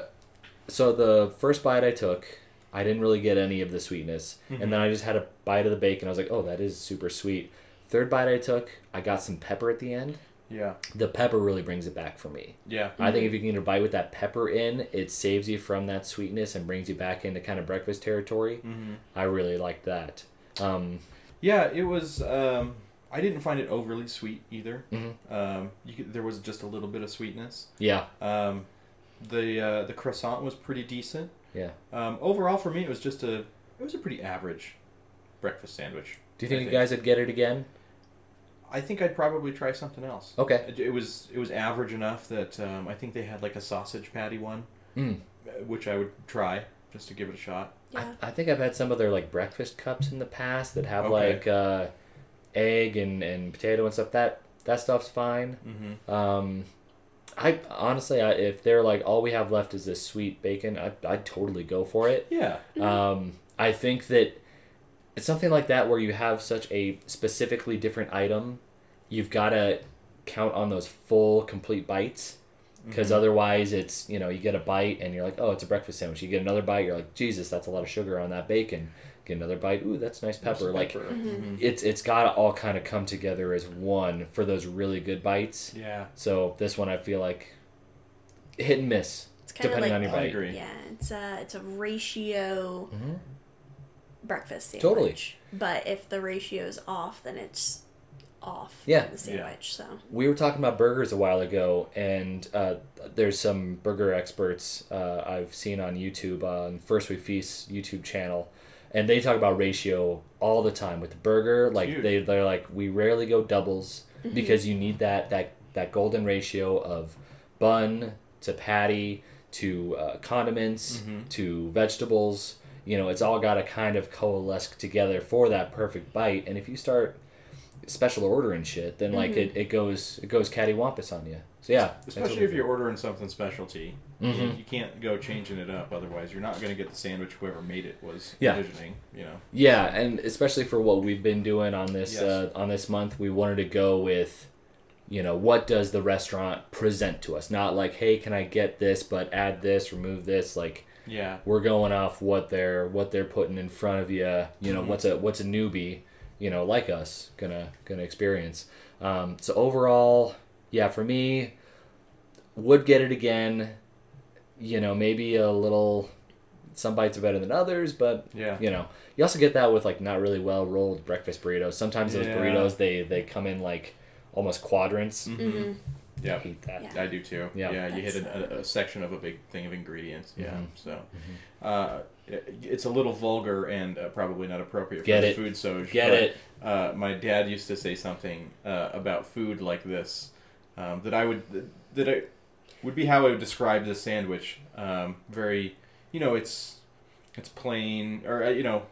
so the first bite I took, I didn't really get any of the sweetness, Mhm. and then I just had a bite of the bacon. I was like, oh, that is super sweet. Third bite I took, I got some pepper at the end. Yeah. The pepper really brings it back for me. Yeah. I think if you can get a bite with that pepper in, it saves you from that sweetness and brings you back into kind of breakfast territory. Mm-hmm. I really like that. Um, Yeah, it was. Um, I didn't find it overly sweet either. mhm. Um, you could, there was just a little bit of sweetness. Yeah, Um, the uh, the croissant was pretty decent. yeah. Um, overall, for me, it was just a it was a pretty average breakfast sandwich. Do you think I you guys would get it again? I think I'd probably try something else. Okay. It, it was it was average enough that um, I think they had like a sausage patty one, Mm. which I would try just to give it a shot. Yeah. I, I think I've had some of their like breakfast cups in the past that have Okay. like uh, egg and, and potato and stuff. That that stuff's fine. Mm-hmm. Um, I honestly, I, if they're like all we have left is this sweet bacon, I I'd totally go for it. Yeah. Um, I think that it's something like that where you have such a specifically different item, you've got to count on those full complete bites because Mhm. otherwise it's you know you get a bite and you're like oh it's a breakfast sandwich you get another bite you're like jesus that's a lot of sugar on that bacon get another bite ooh that's nice pepper like Mhm. it's it's got to all kind of come together as one for those really good bites Yeah. so this one i feel like hit and miss It's kind of depending like on your I bite agree. yeah, it's a it's a ratio Mhm. breakfast sandwich. Totally. But if the ratio is off, then it's off. Yeah. in the sandwich. So we were talking about burgers a while ago, and uh, there's some burger experts uh, I've seen on YouTube on First We Feast YouTube channel, and they talk about ratio all the time with the burger. Like huge. they they're like we rarely go doubles because you need that that that golden ratio of bun to patty to uh, condiments Mhm. to vegetables. You know, it's all got to kind of coalesce together for that perfect bite. And if you start special ordering shit, then like it, it goes it goes cattywampus on you. So yeah, Especially if you're ordering something specialty, you, Mhm. you can't go changing it up. Otherwise, you're not going to get the sandwich whoever made it was Yeah. envisioning. You know. Yeah, and especially for what we've been doing on this Yes. uh, on this month, we wanted to go with, you know, what does the restaurant present to us? Not like, hey, can I get this, but add this, remove this. Like Yeah. we're going off what they're what they're putting in front of you. You know, Mhm. what's a what's a newbie, you know, like us gonna gonna experience. Um, so overall, yeah, for me, would get it again. You know, maybe a little. Some bites are better than others, but Yeah. you know you also get that with like not really well rolled breakfast burritos sometimes those Yeah. burritos they they come in like almost quadrants Mhm. I Yeah. hate that Yeah. I do too. Yeah. Yeah, you hit a, a, a section of a big thing of ingredients. Yeah, Mhm. so uh, it- it's a little vulgar and uh, probably not appropriate Get for it. the food so get it Uh, my dad used to say something uh, about food like this um, that I would that I would be how I would describe this sandwich. Um, very, you know, it's it's plain or uh, you know,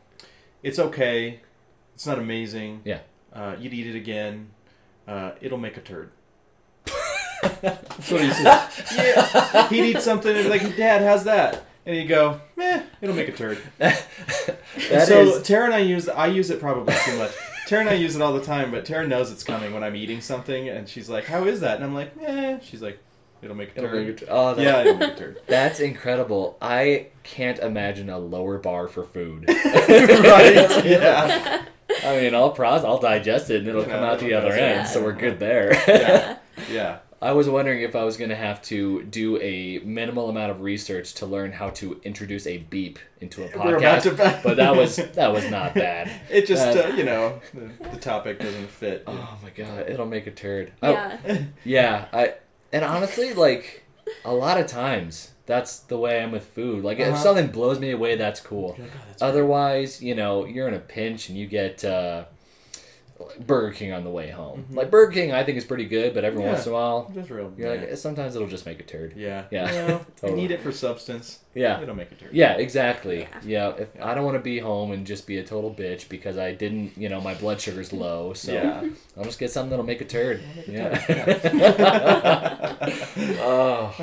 it's okay. It's not amazing. Yeah. Uh, you'd eat it again. Uh, it'll make a turd. That's what he said. yeah. He'd eat something and be like, Dad, how's that? And he'd go, eh, it'll make a turd. that so is- Tara and I use I use it probably too much. Tara and I use it all the time, but Tara knows it's coming when I'm eating something, and she's like, "How is that?" And I'm like, "Eh." She's like, "It'll make a It'll turd." make it- oh, that- yeah, it'll make a turd. that's incredible i can't imagine a lower bar for food right? Yeah. i mean i'll process i'll digest it and it'll come out the other Yeah. end so we're good there Yeah. Yeah. I was wondering if I was going to have to do a minimal amount of research to learn how to introduce a beep into a podcast, to- but that was that was not bad. It just Uh, uh, you know the, the topic doesn't fit. Oh my god, it'll make a turd. I- yeah. yeah. I and honestly, like a lot of times, that's the way I'm with food. Like if Uh-huh. something blows me away, that's cool. You're like, "Oh, that's Otherwise, you know, you're in a pinch and you get uh, Burger King on the way home. Mhm. Like Burger King, I think is pretty good, but every Yeah. once in a while, just real. you're yeah. like sometimes it'll just make a turd. yeah. Yeah. You, know, you need it for substance. Yeah. It'll make a turd. Yeah, exactly. Yeah. Yeah. if I don't want to be home and just be a total bitch because I didn't, you know, my blood sugar's low, so Yeah. I'll just get something that'll make a turd. make a Yeah. turd, oh,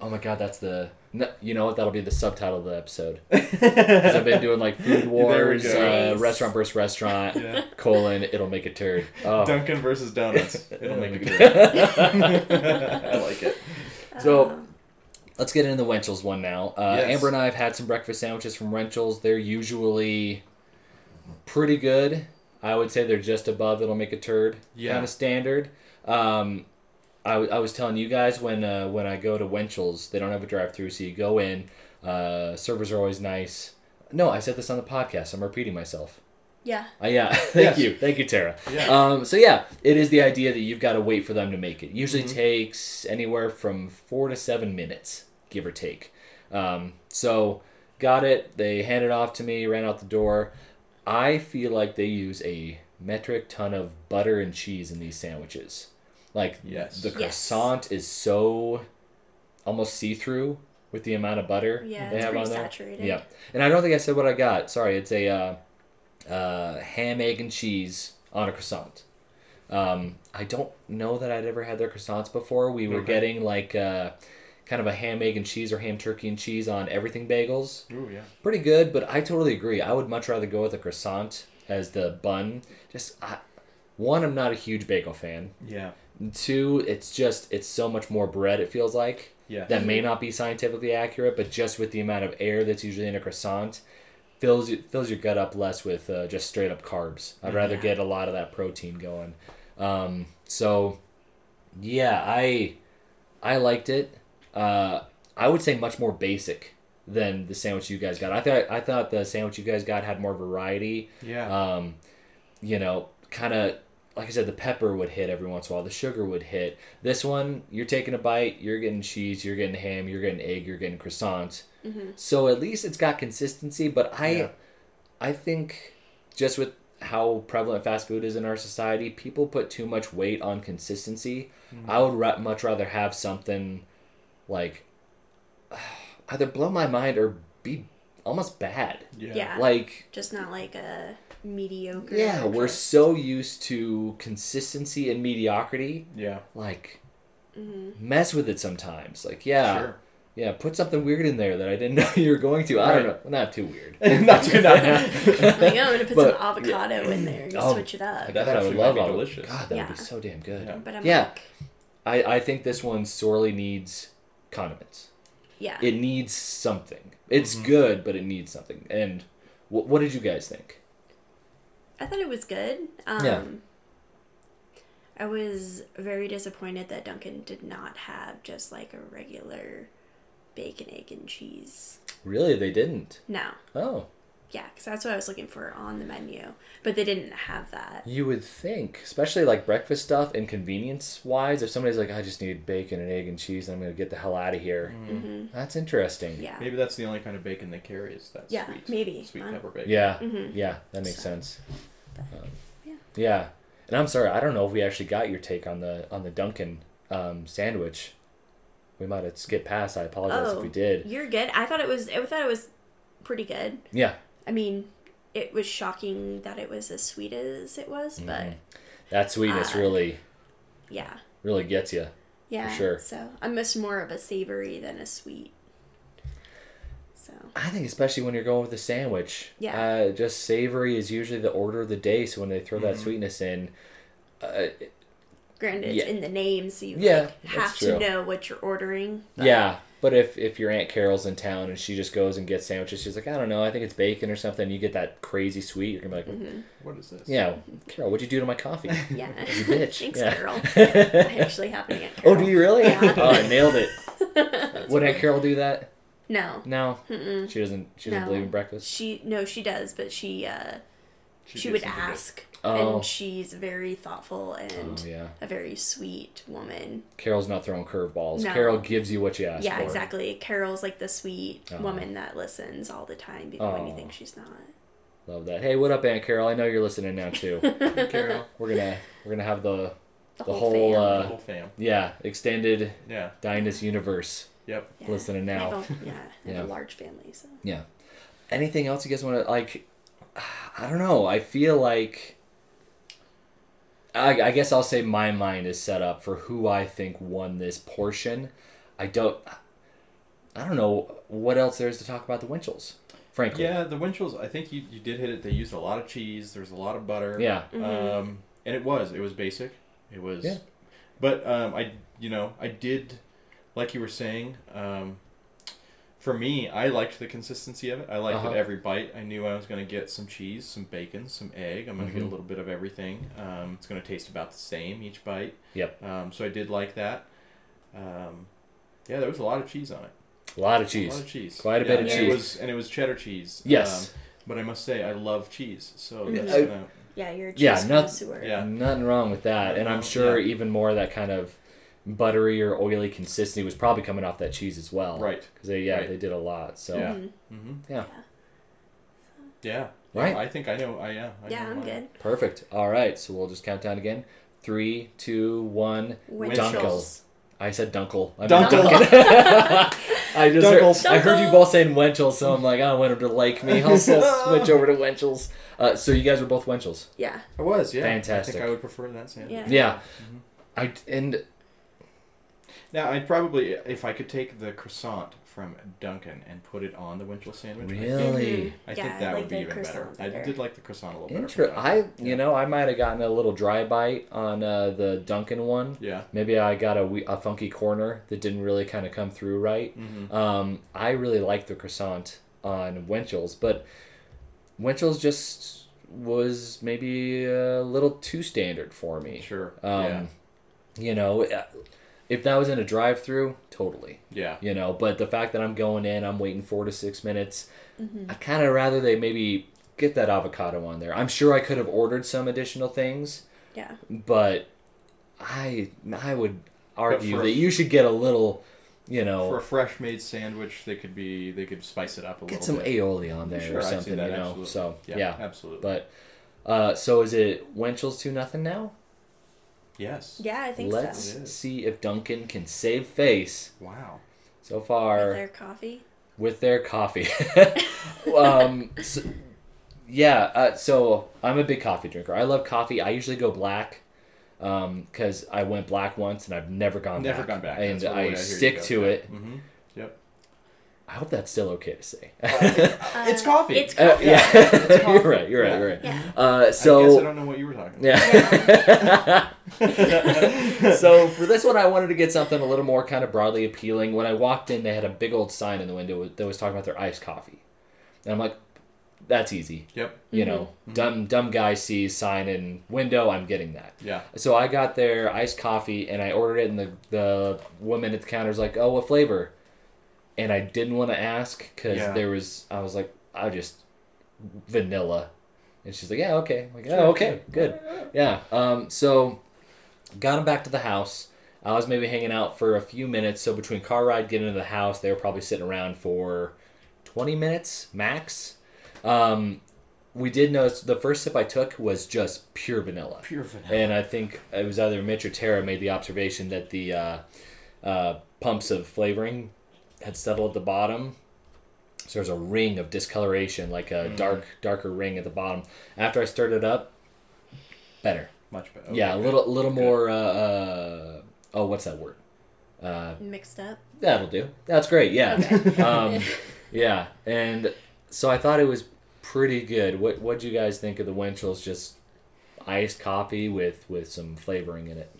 oh my god, that's the. No, you know what? That'll be the subtitle of the episode. Because I've been doing like food wars, uh, restaurant versus restaurant, Yeah. colon. It'll make a turd. Oh. Dunkin' versus donuts. It'll make a turd. I like it. So- Um, Let's get into the Winchell's one now. Uh, Yes. Amber and I have had some breakfast sandwiches from Winchell's. They're usually pretty good. I would say they're just above it'll make a turd Yeah. kind of standard. Um, I, w- I was telling you guys when uh, when I go to Winchell's, they don't have a drive through, so you go in. Uh, servers are always nice. No, I said this on the podcast. I'm repeating myself. yeah. Uh, yeah, thank Yes. you, thank you, Tara. Yeah. Um, so yeah, it is the idea that you've got to wait for them to make it. Usually Mhm. takes anywhere from four to seven minutes, give or take. Um, so got it. They handed it off to me. Ran out the door. I feel like they use a metric ton of butter and cheese in these sandwiches. Like Yes. the Yes. croissant is so almost see through with the amount of butter Yeah, they it's have on there. saturated. Yeah, and I don't think I said what I got. Sorry, it's a uh, uh, ham, egg, and cheese on a croissant. Um, I don't know that I'd ever had their croissants before. We were Okay. getting like uh, kind of a ham, egg, and cheese or ham, turkey, and cheese on everything bagels. Ooh, yeah. Pretty good, but I totally agree. I would much rather go with a croissant as the bun. Just I, one, I'm not a huge bagel fan. Yeah. Two, it's just it's so much more bread. It feels like Yeah. that may not be scientifically accurate, but just with the amount of air that's usually in a croissant, fills you, fills your gut up less with uh, just straight up carbs. I'd rather Yeah. get a lot of that protein going. Um, so, yeah, I I liked it. Uh, I would say much more basic than the sandwich you guys got. I thought I thought the sandwich you guys got had more variety. yeah. Um, you know, kind of like I said, the pepper would hit every once in a while. The sugar would hit. This one, you're taking a bite, you're getting cheese, you're getting ham, you're getting egg, you're getting croissant. Mm-hmm. So at least it's got consistency. But I, Yeah. I think just with how prevalent fast food is in our society, people put too much weight on consistency. Mm-hmm. I would ra- much rather have something like either blow my mind or be almost bad. yeah. Yeah. Like Just not like a mediocre. yeah, or we're so used to consistency and mediocrity. Yeah. Like, Mm-hmm. mess with it sometimes. Like, yeah, Sure. yeah, put something weird in there that I didn't know you were going to. I don't know, Right. not too weird. not too not. like, oh, I'm gonna put But, some avocado in there. You Oh, switch it up. That's what I would love. be delicious. God, that would be so damn good. Yeah. But I'm Yeah. like, I, I think this one sorely needs condiments. yeah. It needs something. It's Mhm. good, but it needs something. And wh- what did you guys think? I thought it was good. Um, Yeah. I was very disappointed that Dunkin' did not have just like a regular bacon, egg, and cheese. Really, they didn't. No. Oh, Yeah, because that's what I was looking for on the menu. But they didn't have that. you would think, especially like breakfast stuff and convenience wise, if somebody's like, I just need bacon and egg and cheese, and I'm gonna get the hell out of here. hmm That's interesting. Yeah. Maybe that's the only kind of bacon they carry is that Yeah, sweet, maybe. sweet I- pepper bacon. Yeah, Mhm. yeah, that makes So, sense. but, Um, yeah. yeah, and I'm sorry, I don't know if we actually got your take on the on the Dunkin' um, sandwich. We might have skipped past. I apologize if Oh. we did. You're good. I thought it was. I thought it was pretty good. Yeah, I mean, it was shocking that it was as sweet as it was, but Mhm. that sweetness Uh, really yeah, really gets you. yeah. sure. So I'm just more of a savory than a sweet. So I think especially when you're going with a sandwich. Yeah. Uh, just savory is usually the order of the day. So when they throw that Mhm. sweetness in, uh, granted, it's in the name, so you Yeah, like, have to know what you're ordering. but- yeah. But if if your aunt Carol's in town and she just goes and gets sandwiches, she's like, I don't know, I think it's bacon or something. You get that crazy sweet. You're gonna be like, Mhm. What is this? yeah, Carol, what'd you do to my coffee? Yeah. You bitch. Thanks, Yeah. Carol. I actually have an Aunt oh, do you really? Yeah. oh, I nailed it. Would Aunt Carol do that? No. No, Mm-mm. she doesn't. She doesn't No. believe in breakfast. She no, she does, but she uh, she, gives would ask, Oh. and she's very thoughtful and Oh yeah, a very sweet woman. Carol's not throwing curveballs. No. Carol gives you what you ask yeah, for. exactly. Carol's like the sweet Oh. woman that listens all the time, even when you Oh. think she's not. Love that. Hey, what up, Aunt Carol? I know you're listening now too. Carol. We're gonna we're gonna have the The, The whole, whole, fam. uh, the whole fam. yeah extended Yeah. Dinus universe Yep. Yeah. listening I now. have a, yeah, I have Yeah. a large family, so Yeah. Anything else you guys want to like? I don't know. I feel like. I, I guess I'll say my mind is set up for who I think won this portion. I don't. I don't know what else there is to talk about the Winchells. Frankly. Yeah, the Winchells. I think you, you did hit it. They used a lot of cheese. There's a lot of butter. Yeah. Mhm. Um, and it was it was basic. It was. Yeah. But um, I you know I did, like you were saying. Um, for me, I liked the consistency of it. I liked Uh-huh. that every bite, I knew I was going to get some cheese, some bacon, some egg. I'm going to get Mhm. a little bit of everything. Um, it's going to taste about the same each bite. Yep. Um, so I did like that. Um, yeah, there was a lot of cheese on it. A lot of A cheese. lot of cheese. Quite a Yeah, bit of and cheese. It was, and it was cheddar cheese. Yes. Um, but I must say, I love cheese. So Mhm. that's Uh, gonna, yeah, you're a cheese Yeah, not- Yeah. Nothing wrong with that. And I'm sure yeah. even more of that kind of buttery or oily consistency was probably coming off that cheese as well. right. Because they, yeah, Right. they did a lot. So Yeah. Mhm. hmm Yeah. Yeah. Right. I think I know. I yeah. I Yeah, know I'm mine. good. Perfect. All right, so we'll just count down again. Three, two, one. Dunkel. I said Dunkel. I meant Dunkel. I just Dunkels. heard, I heard you both saying Winchell, so I'm like, I don't want him to like me. I'll switch over to Winchell's. Uh, so you guys were both Winchell's. Yeah. I was. Yeah. Fantastic. I think I would prefer that sandwich. Yeah. Yeah. I and Now I'd probably, if I could take the croissant from Dunkin' and put it on the Winchell sandwich. I think- really I Yeah, think I that like would be the even better. croissant I better. did like the croissant a little better. Inter- from I Dunkin'. you know I might have gotten a little dry bite on uh, the Dunkin' one. Yeah. Maybe I got a, we- a funky corner that didn't really kind of come through right. Mm-hmm. Um, I really like the croissant on Winchell's, but Winchell's just was maybe a little too standard for me. Sure. Um, yeah. You know, uh, if that was in a drive-through, totally. Yeah. You know, but the fact that I'm going in, I'm waiting four to six minutes. Mm-hmm. I kind of rather they maybe get that avocado on there. I'm sure I could have ordered some additional things, Yeah. but I I would argue for- that you should get a little, you know, For a fresh made sandwich, they could be they could spice it up a little. get some bit. aioli on there Sure, or I'd see something, that, you know. absolutely. So yeah, yeah, absolutely. but uh, so is it Winchell's two nothing now? Yes. Yeah, I think so. Let's so. It is. see if Dunkin' can save face Wow. so With far their coffee. with their coffee. um, so, yeah, uh, so I'm a big coffee drinker. I love coffee. I usually go black because I went black once and I've never gone Never back. gone back. And I I stick to it. Mm-hmm. Yep. I hope that's still okay to say. it's coffee. It's Uh, coffee. yeah, It's coffee. you're right. You're right. Yeah. You're right. Yeah. Uh, I guess I don't know what you were talking about. yeah. so for this one, I wanted to get something a little more kind of broadly appealing. When I walked in, they had a big old sign in the window that was talking about their iced coffee, and I'm like, "That's easy." Yep. You know, dumb dumb guy sees sign in window. I'm getting that. Yeah. So I got their iced coffee and I ordered it, and the the woman at the counter was like, "Oh, what flavor?" And I didn't want to ask because Yeah. there was I was like, "I just vanilla," and she's like, "Yeah, okay." I'm like, "Oh, okay, good." Yeah. Um. So got him back to the house. I was maybe hanging out for a few minutes. So between car ride, getting into the house, they were probably sitting around for twenty minutes max. Um, we did notice the first sip I took was just pure vanilla. Pure vanilla. And I think it was either Mitch or Tara made the observation that the uh, uh, pumps of flavoring had settled at the bottom. So there's a ring of discoloration, like a Mm. dark, darker ring at the bottom. After I stirred it up, better. Much better. yeah, a Okay, little, little good. more. Uh, uh, oh, what's that word? Uh, Mixed up. that'll do. That's great. Yeah. Okay. um, yeah, and so I thought it was pretty good. What What do you guys think of the Winchell's? Just iced coffee with with some flavoring in it.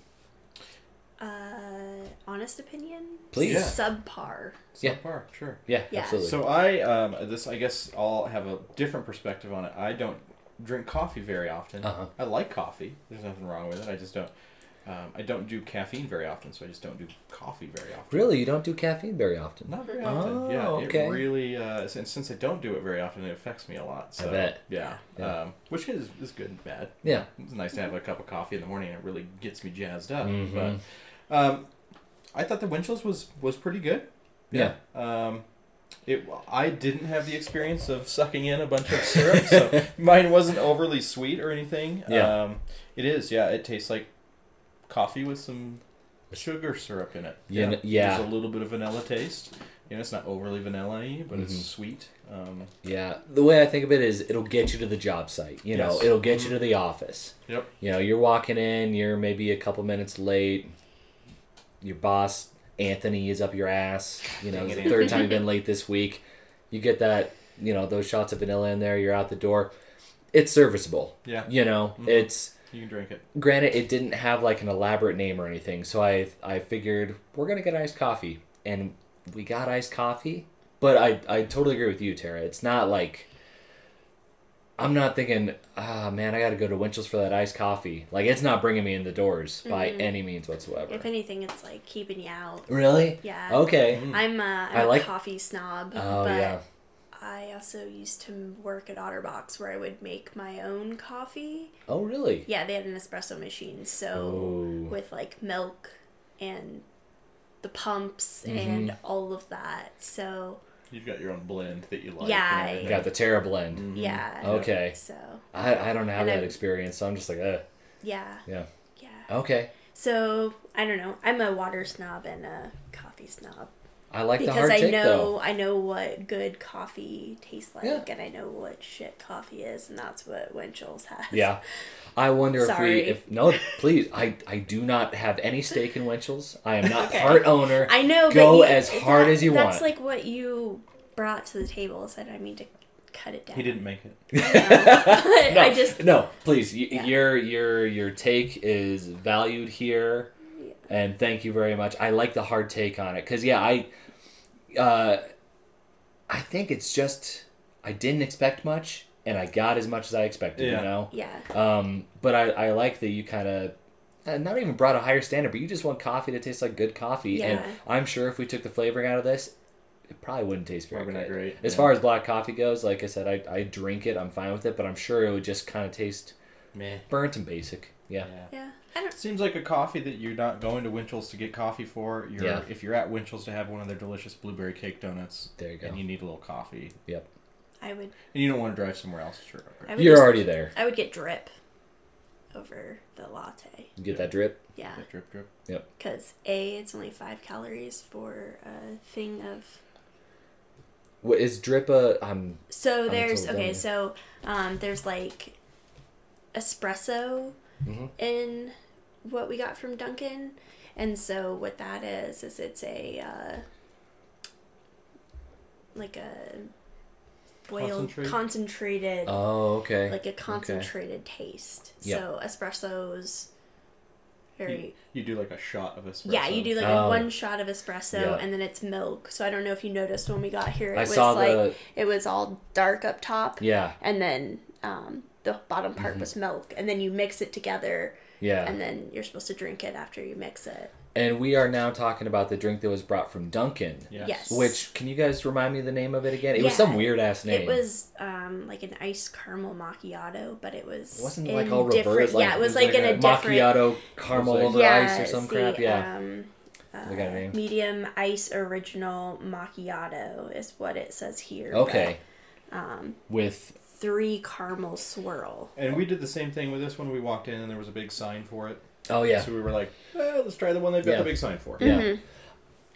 Uh, honest opinion? Please. Yeah. Subpar. Yeah. Subpar, sure. Yeah, Yeah. absolutely. So I um this I guess I'll have a different perspective on it. I don't drink coffee very often. Uh-huh. I like coffee. There's nothing wrong with it. I just don't. Um, I don't do caffeine very often, so I just don't do coffee very often. really, you don't do caffeine very often. Not very often. Oh, yeah, okay. it really. Uh, since, since I don't do it very often, it affects me a lot. So, bet. Yeah. Yeah. Um, which is is good and bad. Yeah. It's nice to have a cup of coffee in the morning. and It really gets me jazzed up. Mhm. But um, I thought the Winchell's was was pretty good. Yeah. Um, it I didn't have the experience of sucking in a bunch of syrup, so mine wasn't overly sweet or anything. Yeah. Um, it is. Yeah. It tastes like coffee with some sugar syrup in it. You kn- yeah. There's a little bit of vanilla taste. You know, it's not overly vanilla-y, but Mhm. it's sweet. Um, Yeah, the way I think of it is it'll get you to the job site. You know, it'll get you Mhm. to the office. Yep. You know, you're walking in, you're maybe a couple minutes late. Your boss Anthony is up your ass. You know, it's the third time you've been late this week. You get that, you know, those shots of vanilla in there. You're out the door. It's serviceable. yeah. You know, Mhm. it's You can drink it. granted it didn't have like an elaborate name or anything so i i figured we're gonna get iced coffee and we got iced coffee but i i totally agree with you tara it's not like i'm not thinking ah man i gotta go to winchell's for that iced coffee like it's not bringing me in the doors by Mhm. any means whatsoever If anything, it's like keeping you out. really Yeah. okay Mm. I'm, uh, I'm I like- a coffee snob, oh but yeah I also used to work at Otterbox where I would make my own coffee. oh really Yeah, they had an espresso machine, so oh with like milk and the pumps Mhm. and all of that. So You've got your own blend that you like. Yeah, and I- You got the Terra blend. Mhm. Yeah. Okay. So I, I don't have And that I'm- experience, so I'm just like, uh, yeah, yeah. yeah. Okay. So I don't know. I'm a water snob and a coffee snob I like the because hard I take know though. I know what good coffee tastes like, Yeah. and I know what shit coffee is, and that's what Winchell's has. Yeah. I wonder if we if no please I I do not have any stake in Winchell's. I am not Okay. part owner. I know. Go but you- as hard that- as you That's want. That's like what you brought to the table. So I didn't mean to cut it down. He didn't make it. But no, I just no, please. Y- Yeah. Your your your take is valued here, and thank you very much. I like the hard take on it because yeah, I, uh, I think it's just I didn't expect much, and I got as much as I expected. Yeah. You know, yeah. um, but I I like that you kind of. Uh, not even brought a higher standard, but you just want coffee to taste like good coffee. And Yeah. I'm sure if we took the flavoring out of this, it probably wouldn't taste very Probably good. great, As yeah. far as black coffee goes, like I said, I, I drink it. I'm fine with it, but I'm sure it would just kind of taste Meh. burnt and basic. Yeah. Yeah. I don't. Seems like a coffee that you're not going to Winchell's to get coffee for. You're Yeah. if you're at Winchell's to have one of their delicious blueberry cake donuts. There you go. And you need a little coffee, Yep. I would. and you don't want to drive somewhere else. Sure. You're just- already there. I would get drip over the latte. You get that drip. Yeah. Yeah, drip drip. Because A, it's only five calories for a thing of. What is drip? A I'm So I'm there's okay. So um, there's like espresso Mhm. in what we got from Dunkin'. and so what that is is it's a uh, like a boiled Concentrate? concentrated oh okay. like a concentrated taste. Yep. So espresso's very You do like a shot of espresso. Yeah, you do like Oh. a one shot of espresso Yeah. and then it's milk. So I don't know if you noticed when we got here, it I was saw like the it was all dark up top, yeah and then um, the bottom part was milk, and then you mix it together, yeah. and then you're supposed to drink it after you mix it. And we are now talking about the drink that was brought from Dunkin'. Yes. Yes. Which can you guys remind me the name of it again? It was some weird ass name. It was um, like an iced caramel macchiato, but it was wasn't in like all different. reversed. Like, yeah, it was, it was like, like in a a different. macchiato caramel It was over like- ice or it's some the, crap. Yeah, Um, We got a name? Medium ice original macchiato is what it says here. okay. but, um, With three caramel swirl. And we did the same thing with this when we walked in, and there was a big sign for it. oh yeah, So we were like, eh, let's try the one they've got Yeah. the big sign for. Yeah. Mhm.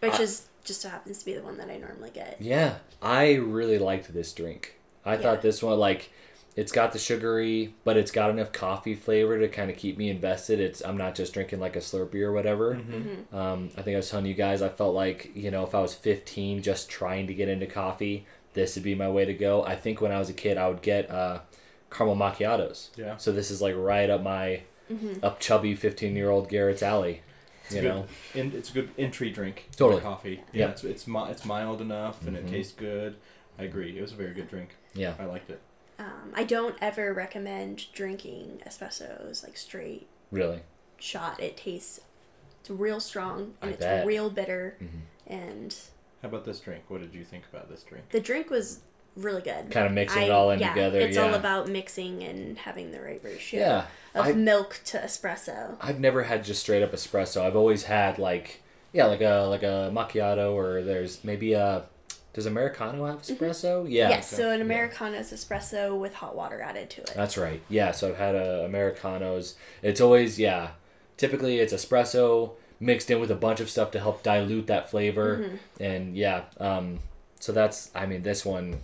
Which I- is just so happens to be the one that I normally get. Yeah, I really liked this drink. I Yeah. thought this one like it's got the sugary, but it's got enough coffee flavor to kind of keep me invested. It's I'm not just drinking like a Slurpee or whatever. Mm-hmm. Um, I think I was telling you guys I felt like you know if I was 15 just trying to get into coffee, this would be my way to go. I think when I was a kid I would get uh, caramel macchiatos. Yeah. So this is like right up my up chubby 15 year old Garrett's alley. It's You good. know. And it's a good entry drink. Totally. coffee. Yeah. Yep. It's it's, mi- it's mild enough and Mhm. it tastes good. I agree. It was a very good drink. Yeah. I liked it. Um, I don't ever recommend drinking espressos like straight Really. shot. It tastes it's real strong and I it's bet. real bitter, Mhm. and How about this drink? What did you think about this drink? the drink was really good. Kind of mixing it all in yeah, together. It's yeah. all about mixing and having the right ratio Yeah. of I- milk to espresso. I've never had just straight up espresso. I've always had like yeah, like a like a macchiato or there's maybe a does americano have espresso? Yeah. Mm-hmm. yes, so an Americano is espresso with hot water added to it. That's right. Yeah, so I've had uh, americanos. It's always yeah. Typically it's espresso mixed in with a bunch of stuff to help dilute that flavor Mm-hmm. and yeah, um so that's I mean this one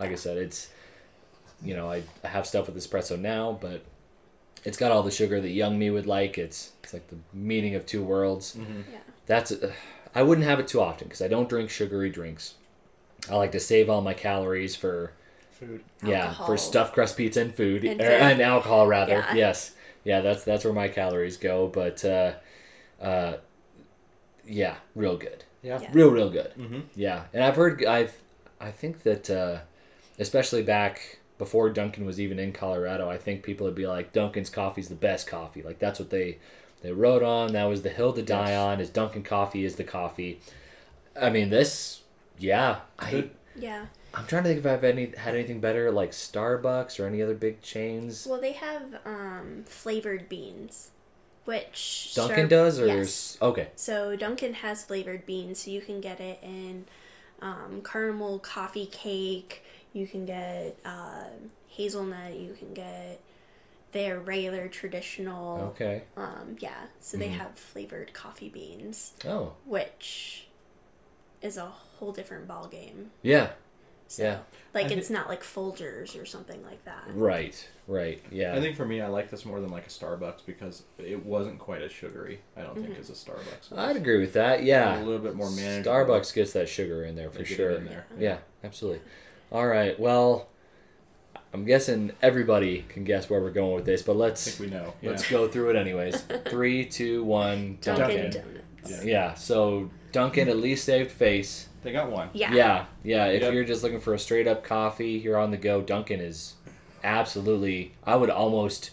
like I said it's you know, I, I have stuff with espresso now, but it's got all the sugar that young me would like. It's it's like the meeting of two worlds. Mm-hmm. Yeah. That's uh, I wouldn't have it too often because I don't drink sugary drinks. I like to save all my calories for Food. yeah Alcohol. for stuffed crust pizza and food And er, and alcohol rather. Yeah. Yes, yeah, that's that's where my calories go. But uh, uh, yeah, real good. Yeah. Yeah. Real real good. Mm-hmm. Yeah, and I've heard I've, I think that uh, especially back before Dunkin' was even in Colorado, I think people would be like Dunkin's coffee's the best coffee. Like that's what they they wrote on. That was the hill to die Yes. on. Is Dunkin' coffee is the coffee. I mean this, yeah. I Yeah. I'm trying to think if I've any had anything better like Starbucks or any other big chains. Well, they have um, flavored beans, which Dunkin' does or yes. okay. So Dunkin' has flavored beans, so you can get it in um, caramel coffee cake. You can get uh, hazelnut. You can get their regular traditional. Okay. Um, yeah, so they Mhm. have flavored coffee beans, Oh. which is a whole different ball game. Yeah. So, Yeah. like I it's not like Folgers or something like that. Right. Right. Yeah. I think for me, I like this more than like a Starbucks because it wasn't quite as sugary. I don't think mm-hmm. as a Starbucks. Was. I'd agree with that. Yeah. A little bit more manageable. Starbucks gets that sugar in there for They get it sure. in there. Yeah, absolutely. All right. Well, I'm guessing everybody can guess where we're going with this, but let's think we know. Yeah. let's go through it anyways. Three, two, one. Dunkin' Dunkin'. Donuts. Yeah. Yeah. So Dunkin' at least saved face. They got one. Yeah. Yeah. Yeah. If Yep. you're just looking for a straight up coffee, you're on the go. Dunkin' is absolutely. I would almost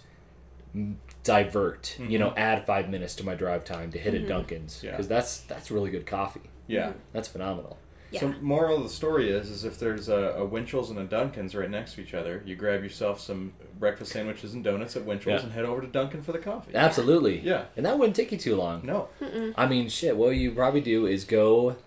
m- divert. You know, mm-hmm. add five minutes to my drive time to hit a mm-hmm. Dunkin's Yeah. because that's that's really good coffee. Yeah. That's phenomenal. Yeah. So moral of the story is, is if there's a, a Winchell's and a Dunkin's right next to each other, you grab yourself some breakfast sandwiches and donuts at Winchell's Yeah. and head over to Dunkin' for the coffee. Absolutely. Yeah. And that wouldn't take you too long. No. I mean, shit. What you probably do is go.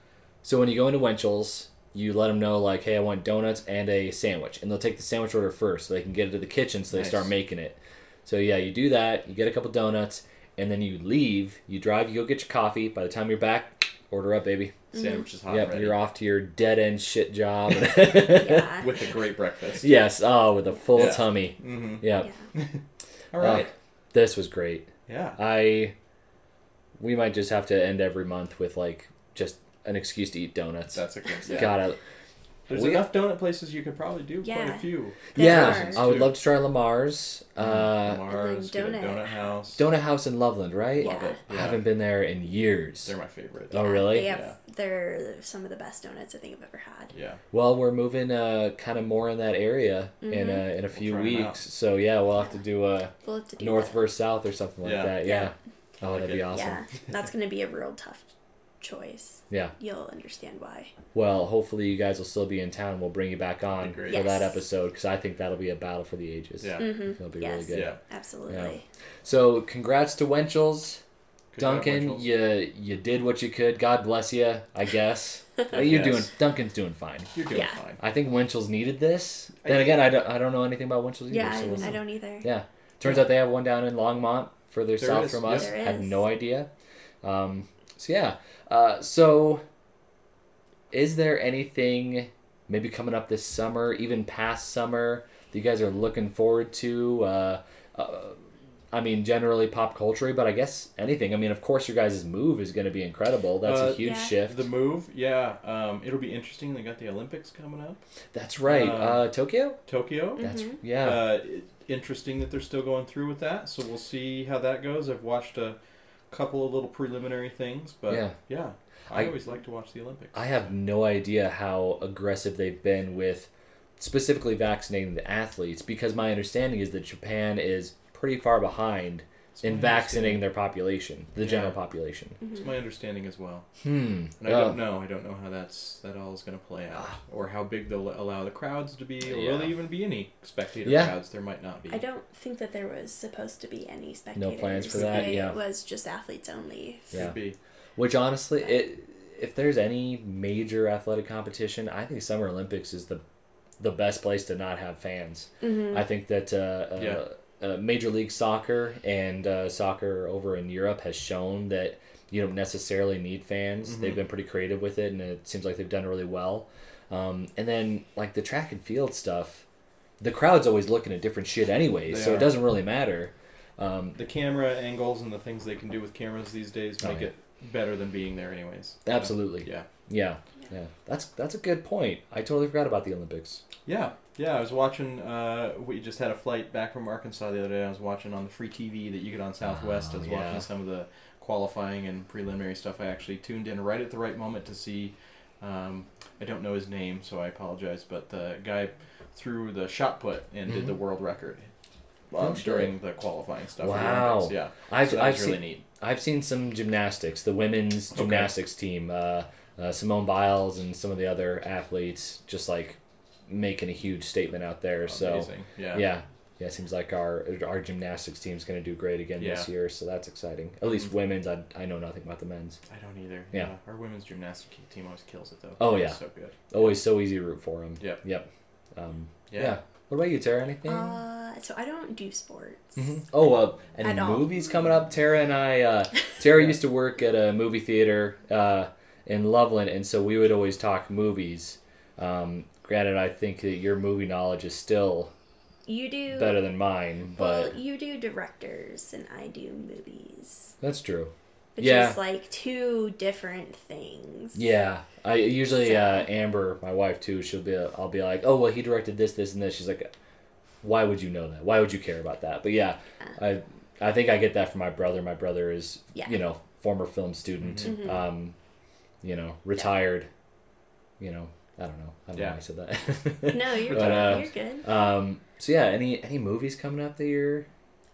So when you go into Winchell's, you let them know like, "Hey, I want donuts and a sandwich," and they'll take the sandwich order first, so they can get it to the kitchen, so they Nice. start making it. So yeah, you do that. You get a couple donuts, and then you leave. You drive. You go get your coffee. By the time you're back, order up, baby. Sandwich is hot yep, ready. you're off to your dead end shit job. Yeah. With a great breakfast. yes. Oh, with a full Yeah. tummy. Mm-hmm. Yep. yeah. All right. This was great. yeah. I we might just have to end every month with like just an excuse to eat donuts. That's a good. Yeah. God, I, There's We- enough donut places you could probably do quite a few. Yeah. I would Too. love to try Lamar's. Uh, Mars, get a donut. donut house. Donut House in Loveland, right? Yeah. Love it. I haven't been there in years. They're my favorite. Oh, really? They have, Yeah. They're some of the best donuts I think I've ever had. Yeah. Well, we're moving uh, kind of more in that area in Mhm. uh, in a few try 'em weeks. So yeah, we'll have to do a We'll to do north that. versus south or something like Yeah. that. Yeah. Yeah. Oh, like that'd be awesome. Yeah, that's gonna be a real tough choice. Yeah. You'll understand why. Well, hopefully you guys will still be in town. We'll bring you back on for great. that episode because I think that'll be a battle for the ages. Yeah. Mm-hmm. It'll be Yes. really good. Yeah. Absolutely. So, congrats to Winchell's. Good Dunkin', Winchell's. you you did what you could. God bless you, I guess. You're Yes. doing Dunkin's doing fine. You're doing Yeah. fine. I think Winchell's needed this. I Then think- again, I don't, I don't know anything about Winchell's either. Yeah, so we'll I, I don't either. Yeah. Turns out they have one down in Longmont, further There south is, from yep. us. There Had is. no idea. Um, so yeah. Uh, so, is there anything maybe coming up this summer, even past summer, that you guys are looking forward to? Uh, uh, I mean, generally pop culture, but I guess anything. I mean, of course, your guys' move is going to be incredible. That's a Uh, huge Yeah. shift. The move, yeah. Um, it'll be interesting. They got the Olympics coming up. That's right. Uh, uh, Tokyo. Tokyo. That's Mhm. yeah. Uh, interesting that they're still going through with that. So we'll see how that goes. I've watched a couple of little preliminary things, but Yeah. yeah, I, I- always like to watch the Olympics. I have no idea how aggressive they've been with specifically vaccinating the athletes because my understanding is that Japan is pretty far behind in vaccinating their population, the general Yeah. population. understanding- It's my understanding as well, Hmm. and I don't know. I don't know how that's that all is going to play out, or how big they'll allow the crowds to be, or Yeah. will there even be any spectator Yeah. crowds? There might not be. I don't think that there was supposed to be any spectators. No plans for that, It yeah. was just athletes only. Yeah. Could be. Which honestly, it if there's any major athletic competition, I think Summer Olympics is the the best place to not have fans. Mm-hmm. I think that uh, uh, Yeah. uh, Major League Soccer and uh, soccer over in Europe has shown that you don't necessarily need fans. Mhm. They've been pretty creative with it, and it seems like they've done really well. Um, and then like the track and field stuff, the crowd's always looking at different shit anyways, They so are. it doesn't really matter. Um, The camera angles and the things they can do with cameras these days Oh, make yeah. it better than being there, anyways. absolutely, Yeah. yeah, yeah. That's that's a good point. I totally forgot about the Olympics. Yeah, yeah. I was watching. Uh, we just had a flight back from Arkansas the other day. I was watching on the free TV that you get on Southwest. I Oh, was yeah. watching some of the qualifying and preliminary stuff. I actually tuned in right at the right moment to see. Um, I don't know his name, so I apologize. But the guy threw the shot put and did Mhm. the world record Oh, um, during the qualifying stuff. Wow. Yeah, I've so I've really seen neat. I've seen some gymnastics. The women's Okay. gymnastics team, uh, uh, Simone Biles and some of the other athletes, just like making a huge statement out there. So Yeah. yeah, yeah, it seems like our our gymnastics team's going to do great again this year, so that's exciting. At least Mhm. women's, I, I know nothing about the men's. I don't either. Yeah. Our women's gymnastics team always kills it though. Oh, It's yeah. So good. Always so easy to root for them. Yep. Yep. Um, Yeah. yeah. What about you, Tara? Anything? Uh, so I don't do sports. Mhm. Oh, uh, any At all. movies coming up? Tara and I. Uh, Tara used to work at a movie theater uh, in Loveland, and so we would always talk movies. Um, granted, I think that your movie knowledge is still You do better than mine, but Well, you do directors and I do movies, that's true. which Yeah. is like two different things. Yeah, I usually So- uh, Amber, my wife too. She'll be. I'll be like, oh well, he directed this, this, and this. She's like, why would you know that? Why would you care about that? But yeah, I I think I get that from my brother. My brother is Yeah. you know former film student, Mhm. um, you know retired. You know, I don't know. I don't know why I said that. No, you're But, good. uh, you're good. um. So yeah, any any movies coming up that you're?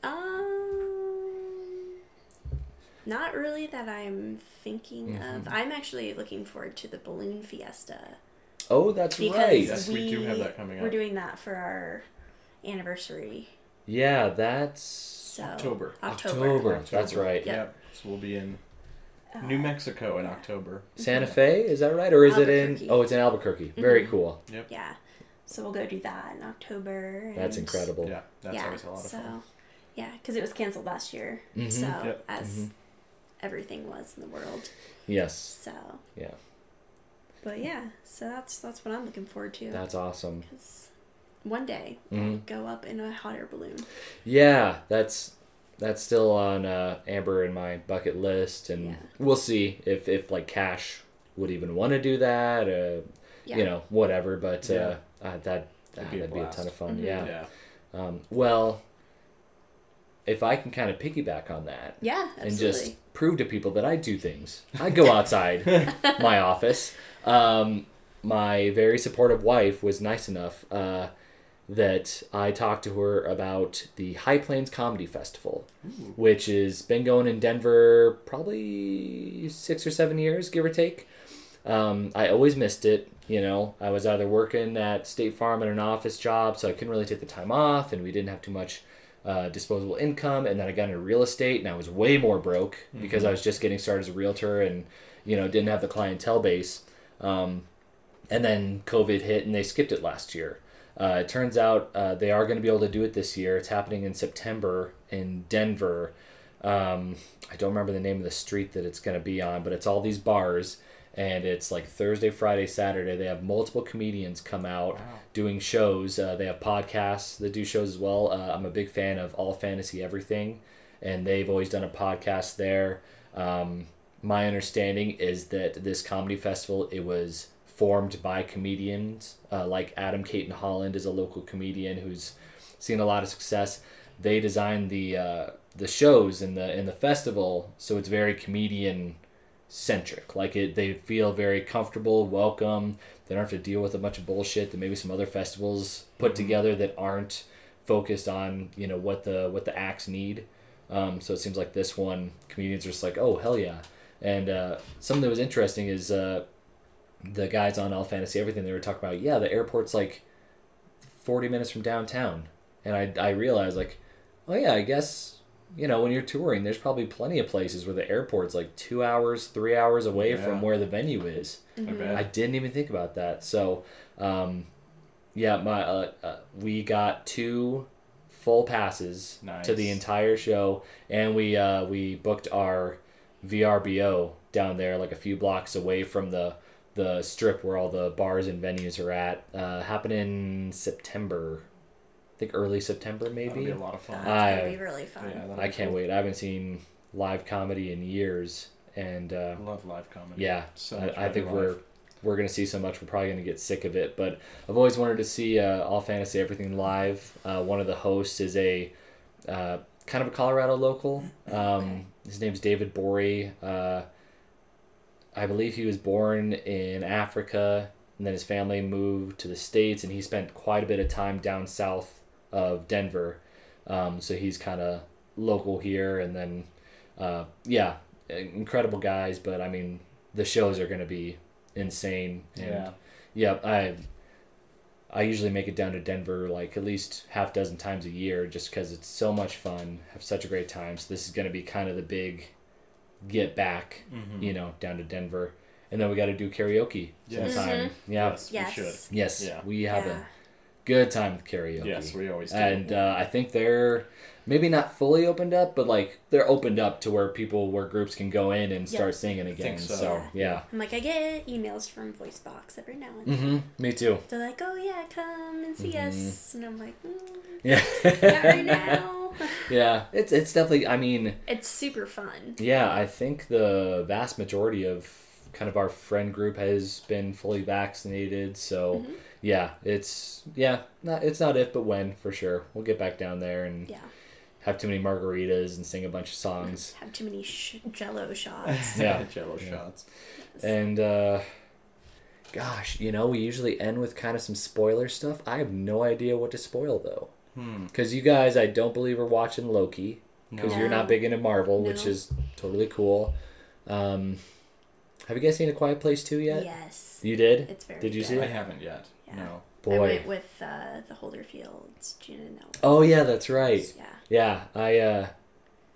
Um, not really that I'm thinking of. Mhm. I'm actually looking forward to the balloon fiesta Oh, that's because right. Yes, we we do have that coming We're doing that for our anniversary. Yeah, that's So October. October. That's right. Yep. Yep. So we'll be in Uh, New Mexico in October. Santa Fe. Is that right, or is it in? Oh, it's in Albuquerque. Very Mhm. cool. Yeah. So we'll go do that in October. That's incredible. Yeah, that's yeah. always a lot of so, fun. yeah, because it was canceled last year. Mhm. So Yep. as Mhm. everything was in the world. Yes. So. Yeah. But yeah, so that's that's what I'm looking forward to. That's awesome. one day Mhm. Go up in a hot air balloon. Yeah, that's that's still on uh, Amber and my bucket list, and Yeah. we'll see if if like Cash would even want to do that. Uh, Yeah. You know, whatever. But Yeah. uh, uh, that It'd ah, be a that'd be a ton of fun. Mhm. Yeah. Yeah. Um, well, if I can kind of piggyback on that. Yeah, absolutely. and just prove to people that I do things. I go outside my office. Um, my very supportive wife was nice enough uh, that I talked to her about the High Plains Comedy Festival, which has been going in Denver probably six or seven years, give or take. Um, I always missed it. You know, I was either working at State Farm at an office job, so I couldn't really take the time off, and we didn't have too much uh, disposable income. And then I got into real estate, and I was way more broke because I was just getting started as a realtor, and you know, didn't have the clientele base. Um, and then COVID hit, and they skipped it last year. Uh, it turns out uh, they are going to be able to do it this year. It's happening in September in Denver. Um, I don't remember the name of the street that it's going to be on, but it's all these bars, and it's like Thursday, Friday, Saturday. They have multiple comedians come out Wow. doing shows. Uh, they have podcasts that do shows as well. Uh, I'm a big fan of All Fantasy Everything, and they've always done a podcast there. Um, my understanding is that this comedy festival it was formed by comedians uh, like Adam Caton Holland is a local comedian who's seen a lot of success. They designed the uh, the shows in the in the festival, so it's very comedian centric. Like it, they feel very comfortable, welcome. They don't have to deal with a bunch of bullshit that maybe some other festivals put Mhm. together that aren't focused on you know what the what the acts need. Um, so it seems like this one, comedians are just like, oh hell yeah. And uh, something that was interesting is uh, the guys on All Fantasy Everything. They were talking about, yeah, the airport's like forty minutes from downtown, and I I realized like, oh yeah, I guess you know when you're touring, there's probably plenty of places where the airport's like two hours, three hours away Yeah. from where the venue is. I Mhm. bet. I didn't even think about that. So, um, yeah, my uh, uh, we got two full passes to the entire show, and we uh, we booked our VRBO down there, like a few blocks away from the the strip where all the bars and venues are at. Uh, happen in September, I think early September That'll be maybe. a lot of fun. That's I- gonna be really fun. Yeah, I can't cool. wait. I haven't seen live comedy in years, and uh, I love live comedy. yeah, So I, I think better we're we're gonna see so much. We're probably gonna get sick of it. But I've always wanted to see uh, all fantasy everything live. Uh, one of the hosts is a uh, kind of a Colorado local. Um, his name's David Gborie. Uh, I believe he was born in Africa, and then his family moved to the states, and he spent quite a bit of time down south of Denver. Um, so he's kind of local here, and then uh, yeah, incredible guys. But I mean, the shows are going to be insane. And Yeah. yeah, I I usually make it down to Denver like at least half dozen times a year just because it's so much fun. Have such a great time. So this is going to be kind of the big get back, Mhm. you know, down to Denver, and then we got to do karaoke Yes. sometime. Yeah. Yes, Yes. we should. Yes, Yeah. we have Yeah. a good time with karaoke. Yes, we always do. and uh, I think they're maybe not fully opened up, but like they're opened up to where people, where groups can go in and Yeah. start singing again. so. so. yeah. I'm like, I get emails from Voicebox every now and then. Mm-hmm. Me too. They're like, oh yeah, come and see Mhm. us. And I'm like, mm, Yeah. not right now. yeah. It's it's definitely. I mean, it's super fun. yeah. I think the vast majority of kind of our friend group has been fully vaccinated. So Mhm. yeah, it's yeah. Not it's not if but when for sure. We'll get back down there and Yeah. have too many margaritas and sing a bunch of songs. Have too many sh- jello shots. Yeah. Jello Yeah. shots. And uh gosh, you know, we usually end with kind of some spoiler stuff. I have no idea what to spoil though. Hmm. Cuz you guys I don't believe are watching Loki No. cuz you're not big into Marvel, which is totally cool. Um have you guys seen A Quiet Place 2 yet? Yes. You did? It's very Did you good. see I haven't yet. Yeah. No. I went with uh, the Holderfields, Gina and Ellen. Oh yeah, that's right. Yeah. Yeah, I uh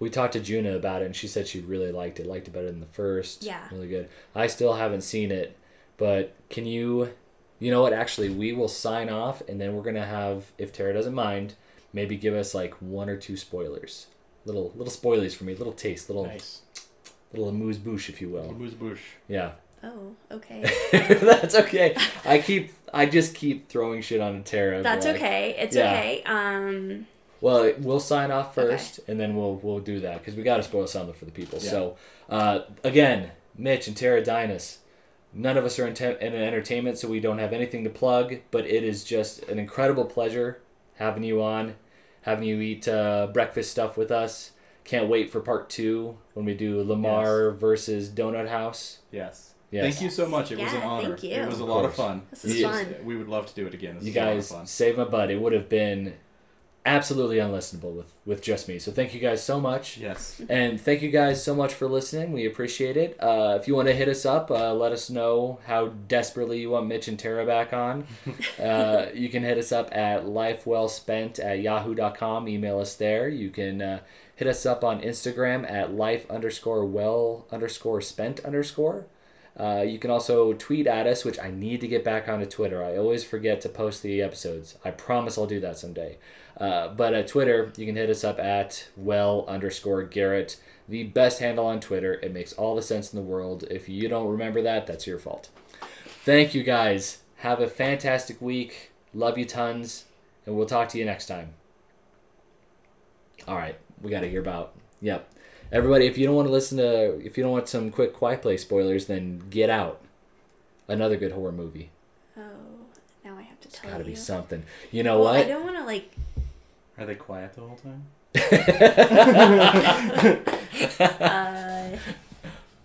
we talked to Juna about it and she said she really liked it, liked it better than the first. Yeah. Really good. I still haven't seen it, but can you you know what, actually we will sign off and then we're gonna have, if Tara doesn't mind, maybe give us like one or two spoilers. Little little spoilers for me, little taste, little Nice. little amuse bouche if you will. Booze boosh. Yeah. Oh, okay. That's okay. I keep I just keep throwing shit on Tara. That's like, okay. It's yeah. okay. Um, Well, we'll sign off Okay. first, and then we'll we'll do that because we got to spoil something for the people. Yeah. So, uh, again, Mitch and Tara Dinus, none of us are in, te- in entertainment, so we don't have anything to plug. But it is just an incredible pleasure having you on, having you eat uh, breakfast stuff with us. Can't wait for part two when we do Lamar versus Donut House. Yes. Yes. Thank you so much. It was an Yeah, honor. thank you. It was a Of lot of fun. this is Yes. fun. We would love to do it again. This You is a lot of guys fun. saved my butt. It would have been absolutely unlistenable with with just me. So thank you guys so much. Yes. And thank you guys so much for listening. We appreciate it. Uh, if you want to hit us up, uh, let us know how desperately you want Mitch and Tara back on. Uh, you can hit us up at lifewellspent at yahoo.com. Email us there. You can uh, hit us up on Instagram at life underscore well underscore spent underscore. Uh, you can also tweet at us, which I need to get back onto Twitter. I always forget to post the episodes. I promise I'll do that someday. Uh, but at Twitter, you can hit us up at well underscore Garrett, the best handle on Twitter. It makes all the sense in the world. If you don't remember that, that's your fault. Thank you guys. Have a fantastic week. Love you tons, and we'll talk to you next time. All right, we got to hear about. Yep. Everybody, if you don't want to listen to, if you don't want some quick Quiet Place spoilers, then get out. Another good horror movie. Oh, now I have to It's tell got to you. be something. You know well, I what? don't want to like. Are they quiet the whole time? Uh,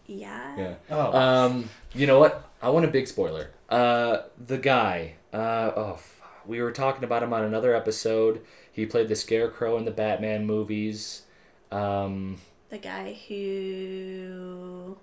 yeah. Yeah. Oh. Um, you know what? I want a big spoiler. Uh, the guy. Uh, oh, f- we were talking about him on another episode. He played the Scarecrow in the Batman movies. Um, The guy who.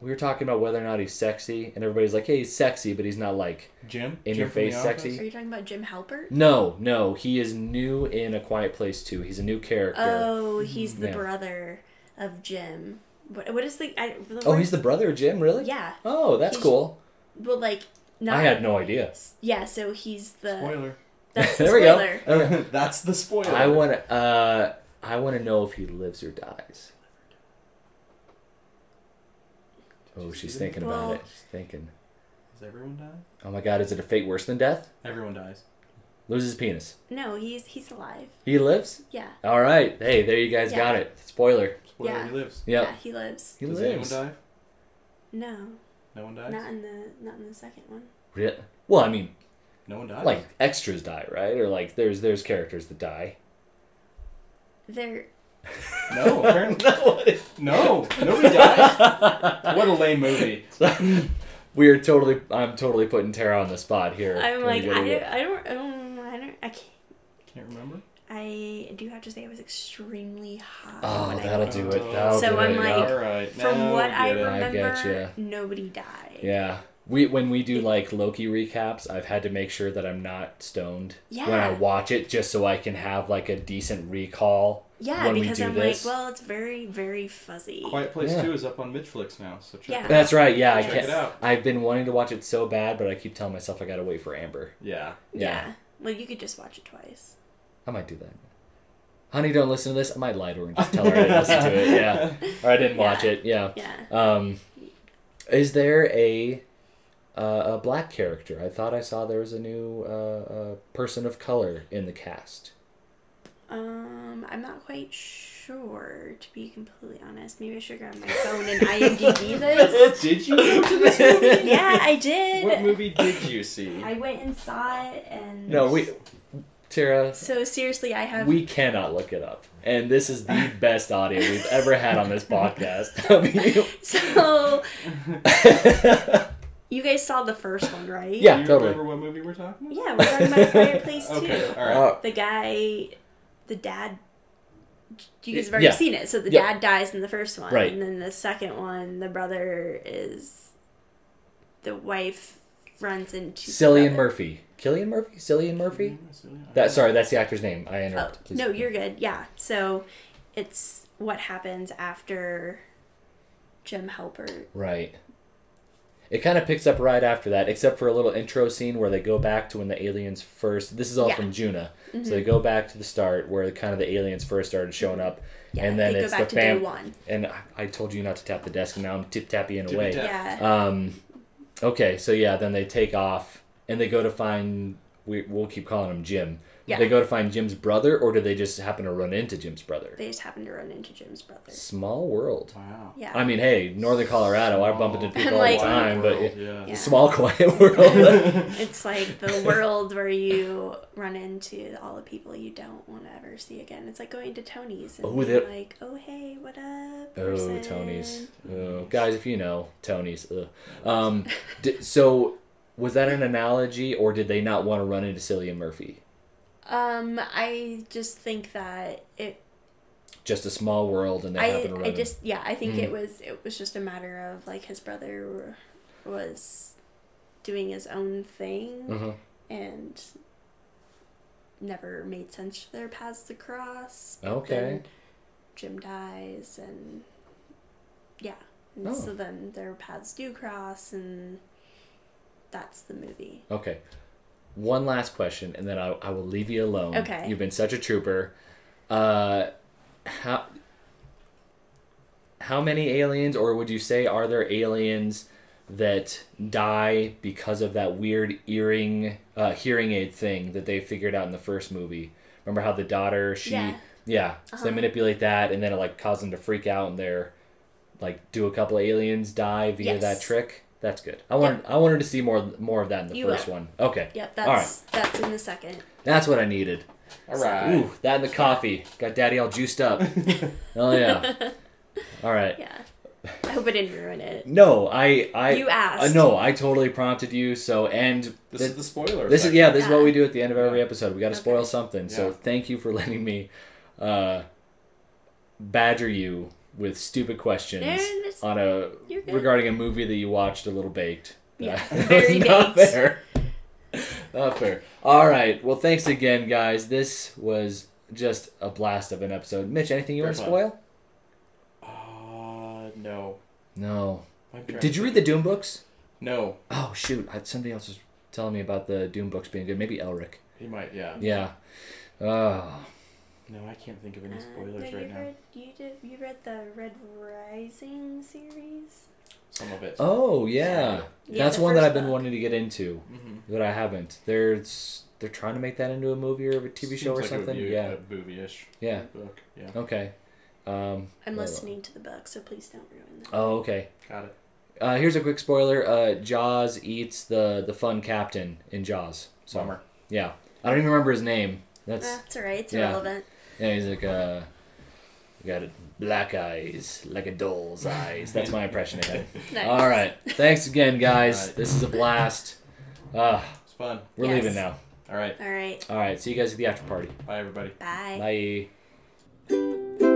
We were talking about whether or not he's sexy, and everybody's like, "Hey, he's sexy," but he's not like Jim? in Jim your from The face Office? sexy. Are you talking about Jim Halpert? No, no, he is new in A Quiet Place too. He's a new character. Oh, he's the Yeah. brother of Jim. What, what is the? I, the oh, word- he's the brother of Jim, really? Yeah. Oh, that's He's- cool. Well, like not. I had no idea. Yeah, so he's the. Spoiler. That's the there we go. spoiler. Okay. That's the spoiler. I want to. Uh, I want to know if he lives or dies. Oh, she's thinking about Well- it. She's thinking. Does everyone die? Oh my God! Is it a fate worse than death? Everyone dies. Loses his penis. No, he's he's alive. He lives. Yeah. All right. Hey, there you guys Yeah. got it. Spoiler. Spoiler, Yeah. he lives. Yep. Yeah, he lives. He Does lives. anyone die? No, No one dies? not in the not in the second one. Re- Well, I mean, No one dies? like extras die, right? Or like there's there's characters that die. They're No, apparently. no, nobody dies. What a lame movie. we are totally. I'm totally putting Tara on the spot here. I'm Can like we I don't, I don't um, I don't I can't Can't remember? I do have to say I was extremely high. Oh, when that'll went do it. That'll So do I'm it. like- yeah. All right. From now what I get it. I remember, nobody died. Yeah. We when we do like Loki recaps, I've had to make sure that I'm not stoned when I watch it, just so I can have like a decent recall. Yeah, when we because do I'm this. like, well, it's very, very fuzzy. Quiet Place Yeah. Two is up on Midflix now, so check Yeah. it out. That's right. Yeah, I Check can't. it out. I've been wanting to watch it so bad, but I keep telling myself I gotta wait for Amber. Yeah. Yeah. Well, you could just watch it twice. I might do that. Honey, don't listen to this. I might lie to her and just tell her I didn't listen to it. Yeah, or I didn't watch it. Yeah. Yeah. Um, is there a uh, a black character? I thought I saw there was a new uh, uh, person of color in the cast. Um, I'm not quite sure, to be completely honest. Maybe I should grab my phone and IMDb this. did you go to this movie? yeah, I did. What movie did you see? I went and saw it, and No, we, Tara, So seriously, I have. we cannot look it up, and this is the best audio we've ever had on this podcast. you. So you guys saw the first one, right? Yeah. Do you totally. remember what movie we're talking about? Yeah, we're talking about Fireplace too. Okay, all right. Uh, The guy, the dad. You guys have already Yeah. seen it. So the Yeah. dad dies in the first one, Right. and then the second one, the brother is. The wife runs into. the Cillian. Murphy, Cillian Murphy, Cillian Murphy. That sorry, that's the actor's name. I Oh, interrupted. Please. no, you're good. Yeah. So it's what happens after Jim Halpert. Right. It kind of picks up right after that, except for a little intro scene where they go back to when the aliens first. This is all Yeah. from Juna, so they go back to the start where kind of the aliens first started showing up, Yeah, and then they it's go back the to fam. day one. And I, I told you not to tap the desk, and now I'm tip tapping away. Tippy-tap. Yeah. Um, okay, so yeah, then they take off and they go to find. We, we'll keep calling him Jim. Yeah. They go to find Jim's brother, or do they just happen to run into Jim's brother? They just happen to run into Jim's brother. Small world. Wow. Yeah. I mean, hey, Northern Colorado, I bump into people And all the time, but yeah. Yeah. small quiet world. It's like the world where you run into all the people you don't want to ever see again. It's like going to Tony's and Oh, being that- like, "Oh, hey, what up?" oh. Tony's. Oh, guys, if you know Tony's. Ugh. Um, di- so was that an analogy, or did they not want to run into Cillian Murphy? Um, I just think that it. Just a small world, and they I happen to. I just yeah. I think Mm. it was it was just a matter of like his brother was doing his own thing Mhm. and never made sense for their paths to cross. Okay. then Jim dies and yeah. And Oh. so then their paths do cross and that's the movie. Okay. One last question, and then I, I will leave you alone. Okay. You've been such a trooper. Uh, how how many aliens, or would you say, are there aliens that die because of that weird earring, uh, hearing aid thing that they figured out in the first movie? Remember how the daughter she Yeah. yeah, so they Uh-huh. manipulate that, and then it like causes them to freak out, and they're like, do a couple aliens die via that trick? That's good. I wanted I wanted to see more more of that in the You first will. one. Okay, Yep, All right. that's that's in the second. that's what I needed. All right. Ooh, that and the coffee got Daddy all juiced up. oh yeah. All right. Yeah. I hope I didn't ruin it. No, I I You asked. Uh, no, I totally prompted you. So and This is the spoiler. this is yeah, this is what we do at the end of every episode. We got to Okay. spoil something. So thank you for letting me uh, badger you with stupid questions No, on a regarding a movie that you watched a little baked. Yeah, very not baked. fair. Not fair. All right. Well, thanks again, guys. This was just a blast of an episode. Mitch, anything you want to spoil? Uh, no. No. Did you read the Doom books? No. Oh shoot! I, somebody else was telling me about the Doom books being good. Maybe Elric. He might. Yeah. Yeah. Oh. No, I can't think of any Uh, spoilers no, right you now. read you did you read the Red Rising series? Some of it. Oh yeah. Yeah, That's one that I've been book. wanting to get into, Mm-hmm. but I haven't. There's they're trying to make that into a movie or a TV show or something. yeah. A movie-ish Yeah. book. Yeah. Okay. Um, I'm listening to the book, so please don't ruin that. Oh, okay. Got it. Uh, here's a quick spoiler. Uh, Jaws eats the the fun captain in Jaws. So Bummer. yeah, I don't even remember his name. That's That's all right. It's yeah. irrelevant. Yeah. He's like uh, got black eyes like a doll's eyes. That's my impression of him. Nice. All right. Thanks again, guys. All right. This is a blast. Uh, It's fun. we're Yes. leaving now. All right. All right. All right. See you guys at the after party. Bye, everybody. Bye. Bye.